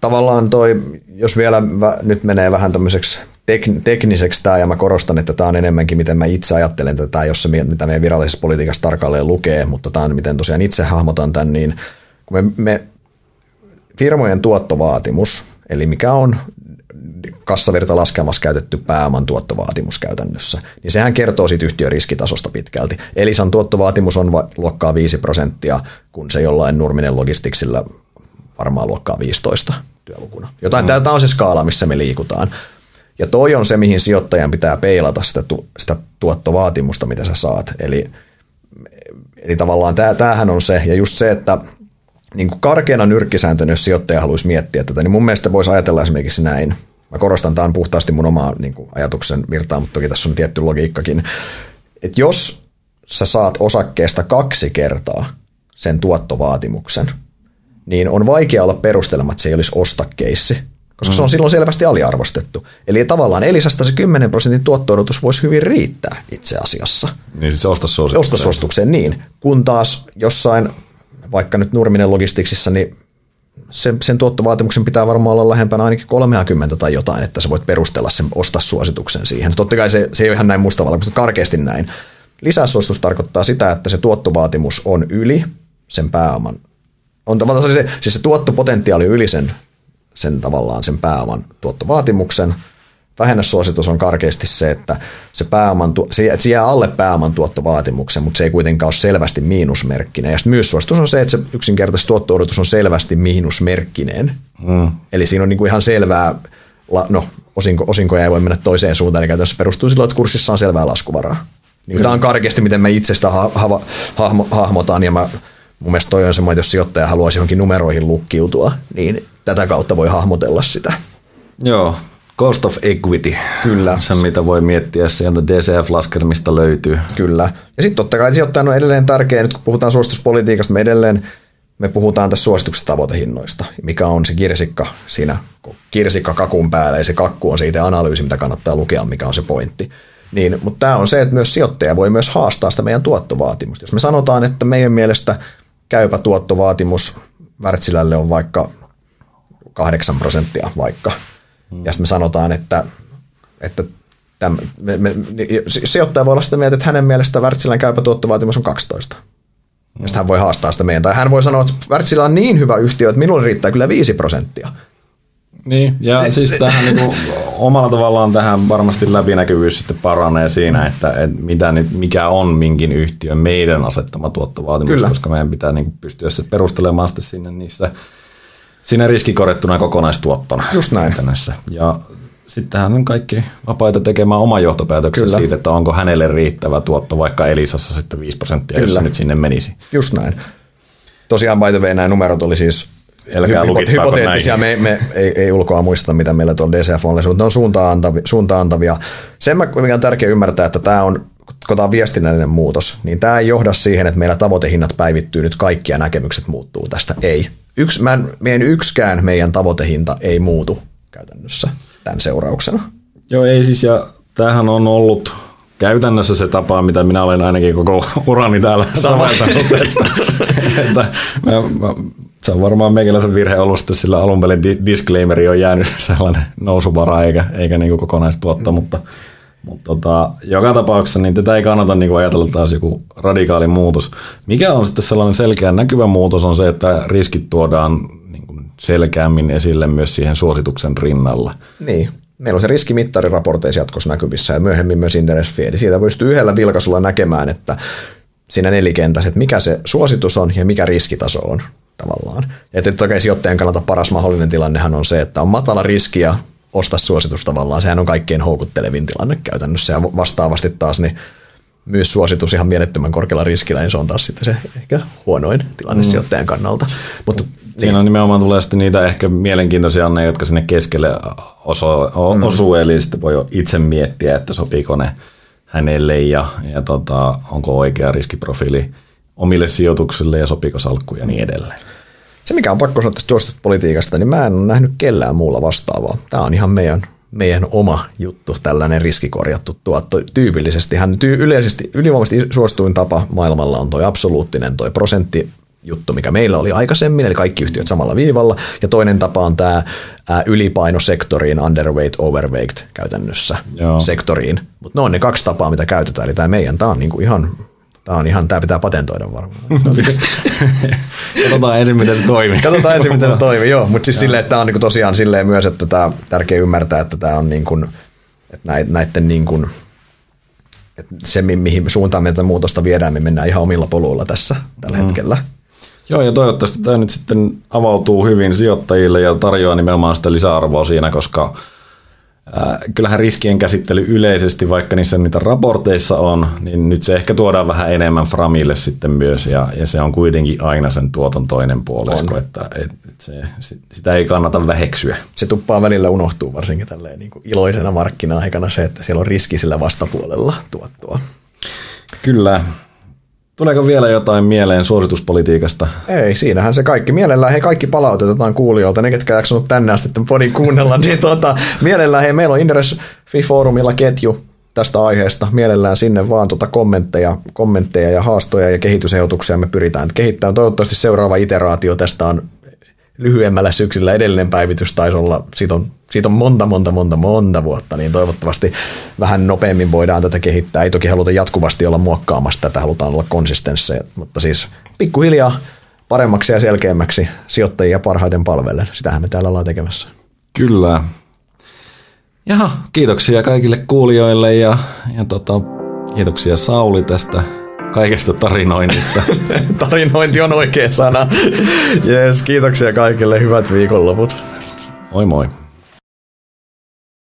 Tavallaan toi, jos vielä nyt menee vähän tämmöiseksi tek- tekniseksi tämä, ja mä korostan, että tämä on enemmänkin, miten mä itse ajattelen tätä, jos se, mi- mitä meidän virallisessa politiikassa tarkalleen lukee, mutta tämä on, miten tosiaan itse hahmotan tämän, niin kun me, me firmojen tuottovaatimus, eli mikä on kassavirtalaskelmassa käytetty pääoman tuottovaatimus käytännössä, niin sehän kertoo siitä yhtiön riskitasosta pitkälti. Elisan tuottovaatimus on va- luokkaa 5 prosenttia, kun se jollain Nurminen Logisticsilla varmaan luokkaa 15 työlukuna. Jotain, mm. tämä on se skaala, missä me liikutaan. Ja toi on se, mihin sijoittajan pitää peilata sitä, tu, sitä tuottovaatimusta, mitä sä saat. Eli, eli tavallaan tää, tämähän on se, ja just se, että niin kuin karkeana nyrkkisääntönä, jos sijoittaja haluaisi miettiä tätä, niin mun mielestä voisi ajatella esimerkiksi näin. Mä korostan, tämä on puhtaasti mun oma niin kuin, ajatuksen virtaa, mutta toki tässä on tietty logiikkakin. Että jos sä saat osakkeesta kaksi kertaa sen tuottovaatimuksen, niin on vaikea olla perustelematta, että se ei olisi ostakeissi, koska mm. se on silloin selvästi aliarvostettu. Eli tavallaan Elisasta se 10 prosentin tuotto voisi hyvin riittää itse asiassa Niin siis osta suositus. ostosuositukseen niin, kun taas jossain, vaikka nyt Nurminen Logisticsissa, niin sen, sen tuottovaatimuksen pitää varmaan olla lähempänä ainakin 30 tai jotain, että sä voit perustella sen ostassuosituksen siihen. Totta kai se, se ei ole ihan näin mustavalla, mutta karkeasti näin. Lisäsuositus tarkoittaa sitä, että se tuottovaatimus on yli sen pääoman. On tavallaan se, siis se tuottopotentiaali yli sen, sen tavallaan sen pääoman tuottovaatimuksen. Vähennyssuositus on karkeasti se, että se, pääoman, se, se jää alle pääoman tuottovaatimuksen, mutta se ei kuitenkaan ole selvästi miinusmerkkinen. Ja sitten myös suositus on se, että se yksinkertaisesti tuotto-odotus on selvästi miinusmerkkinen. Mm. Eli siinä on niinku ihan selvää, no osinko, osinkoja ei voi mennä toiseen suuntaan, eli käytännössä perustuu silloin, että kurssissa on selvää laskuvaraa. Niin tämä on karkeasti, miten me itse sitä ha- ha- hahmo- hahmotaan, ja mä, mun mielestä toi on semmoinen, että jos sijoittaja haluaisi johonkin numeroihin lukkiutua, niin tätä kautta voi hahmotella sitä. Joo, cost of equity. Kyllä. Se, mitä voi miettiä, sieltä DCF-laskelmista löytyy. Kyllä. Ja sitten totta kai sijoittajan on edelleen tärkeää, nyt kun puhutaan suosituspolitiikasta, me edelleen me puhutaan tässä suosituksesta tavoitehinnoista, mikä on se kirsikka siinä kirsikka kakun päällä, ja se kakku on siitä analyysi, mitä kannattaa lukea, mikä on se pointti. Niin, mutta tämä on se, että myös sijoittaja voi myös haastaa sitä meidän tuottovaatimusta. Jos me sanotaan, että meidän mielestä käypä tuottovaatimus Wärtsilälle on vaikka 8 prosenttia vaikka, mm. ja sitten me sanotaan, että, että täm, me, me, sijoittaja voi olla sitä mieltä, että hänen mielestä Wärtsilän käypä tuottovaatimus on 12. Ja sitten hän voi haastaa sitä meidän. Tai hän voi sanoa, että Wärtsilä on niin hyvä yhtiö, että minulle riittää kyllä 5 prosenttia. Niin, ja siis tähän niinku, omalla tavallaan tähän varmasti läpinäkyvyys sitten paranee siinä, että, että mitä nyt, mikä on minkin yhtiön meidän asettama tuottovaatimus, Kyllä. koska meidän pitää niinku pystyä se perustelemaan sitten sinne niissä, siinä riskikorjattuna kokonaistuottona. Just näin. käytännössä. Ja sittenhän on kaikki vapaita tekemään oma johtopäätöksen Kyllä. siitä, että onko hänelle riittävä tuotto vaikka Elisassa sitten 5 prosenttia, jos Kyllä. se nyt sinne menisi. Just näin. Tosiaan by the way, nämä numerot oli siis Älkää hypo- hypoteettisia. Me, me ei, ei, ulkoa muista, mitä meillä tuolla DCF on, mutta ne on suuntaan antavia. Suuntaan antavia. Sen mä- mikä on tärkeää ymmärtää, että tämä on kun tämä on viestinnällinen muutos, niin tämä ei johda siihen, että meillä tavoitehinnat päivittyy nyt kaikki ja näkemykset muuttuu tästä. Ei. Yks, mä en, meidän yksikään meidän tavoitehinta ei muutu käytännössä tämän seurauksena. Joo, ei siis, ja tämähän on ollut käytännössä se tapa, mitä minä olen ainakin koko urani täällä soveltanut, että, että mä, mä, se on varmaan meikäläisen virhe ollut sitten sillä alun perin di- disclaimeri on jäänyt sellainen nousuvara eikä, eikä niin kokonaistuotto, mutta, mutta tota, joka tapauksessa niin tätä ei kannata niin ajatella taas joku radikaali muutos. Mikä on sitten sellainen selkeä näkyvä muutos on se, että riskit tuodaan niin selkeämmin esille myös siihen suosituksen rinnalla. Niin. Meillä on se riskimittari raporteissa jatkossa näkyvissä ja myöhemmin myös Inderes Feed. Siitä pystyy yhdellä vilkaisulla näkemään, että siinä nelikentässä, että mikä se suositus on ja mikä riskitaso on tavallaan. Ja totta kai sijoittajan kannalta paras mahdollinen tilannehan on se, että on matala riski ja osta suositus tavallaan. Sehän on kaikkein houkuttelevin tilanne käytännössä ja vastaavasti taas niin myös suositus ihan mielettömän korkealla riskillä, niin se on taas sitten se ehkä huonoin tilanne mm. sijoittajan kannalta. Mutta Siinä on nimenomaan tulee sitten niitä ehkä mielenkiintoisia ne, jotka sinne keskelle oso, Mm. osuu, eli sitten voi jo itse miettiä, että sopiiko ne hänelle ja, ja tota, onko oikea riskiprofiili omille sijoituksille ja sopiiko salkku ja niin edelleen. Se, mikä on pakko sanoa tästä suosituspolitiikasta, niin mä en ole nähnyt kellään muulla vastaavaa. Tämä on ihan meidän, meidän oma juttu, tällainen riskikorjattu tuotto. Tyypillisestihän tyy, yleisesti, ylivoimaisesti suosituin tapa maailmalla on toi absoluuttinen toi prosentti juttu, mikä meillä oli aikaisemmin, eli kaikki yhtiöt samalla viivalla. Ja toinen tapa on tämä ää, ylipaino sektoriin, underweight, overweight käytännössä Joo. sektoriin. Mutta ne on ne kaksi tapaa, mitä käytetään. Eli tämä meidän, tämä on niinku ihan, tämä on ihan, tämä pitää patentoida varmaan. Katsotaan ensin, miten se toimii. Katsotaan ensin, miten se toimii, joo. Mutta siis silleen, että tämä on niinku tosiaan silleen myös, että tämä on tärkeä ymmärtää, että tämä on niin kuin, että näiden niin kuin, että se, mi- mihin suuntaan me tätä muutosta viedään, me mennään ihan omilla poluilla tässä tällä mm. hetkellä. Joo, ja toivottavasti tämä nyt sitten avautuu hyvin sijoittajille ja tarjoaa nimenomaan sitä lisäarvoa siinä, koska kyllähän riskien käsittely yleisesti, vaikka niissä niitä raporteissa on, niin nyt se ehkä tuodaan vähän enemmän Framille sitten myös, ja, ja se on kuitenkin aina sen tuoton toinen puolisko, että et, et se, sit- sitä ei kannata väheksyä. Se tuppaa välillä unohtuu varsinkin tälleen niin kuin iloisena markkina-aikana se, että siellä on riski sillä vastapuolella tuottoa. Kyllä. Tuleeko vielä jotain mieleen suosituspolitiikasta? Ei, siinähän se kaikki. Mielellään hei kaikki palautetaan kuulijoilta, ne ketkä jaksanut tänne asti tämän podin kuunnella, niin tota, mielellään hei meillä on Inderes Fi-foorumilla ketju tästä aiheesta. Mielellään sinne vaan tota kommentteja, kommentteja ja haastoja ja kehitysehdotuksia me pyritään kehittämään. Toivottavasti seuraava iteraatio tästä on lyhyemmällä syksyllä edellinen päivitys taisi olla, siitä on, siitä on monta, monta, monta, monta vuotta, niin toivottavasti vähän nopeammin voidaan tätä kehittää. Ei toki haluta jatkuvasti olla muokkaamassa tätä, halutaan olla konsistensseja, mutta siis pikkuhiljaa paremmaksi ja selkeämmäksi sijoittajia parhaiten palvellen. Sitähän me täällä ollaan tekemässä. Kyllä. Jaha, kiitoksia kaikille kuulijoille ja, ja tota, kiitoksia Sauli tästä kaikesta tarinoinnista. Tarinointi on oikea sana. Jees, kiitoksia kaikille. Hyvät viikonloput. moi moi.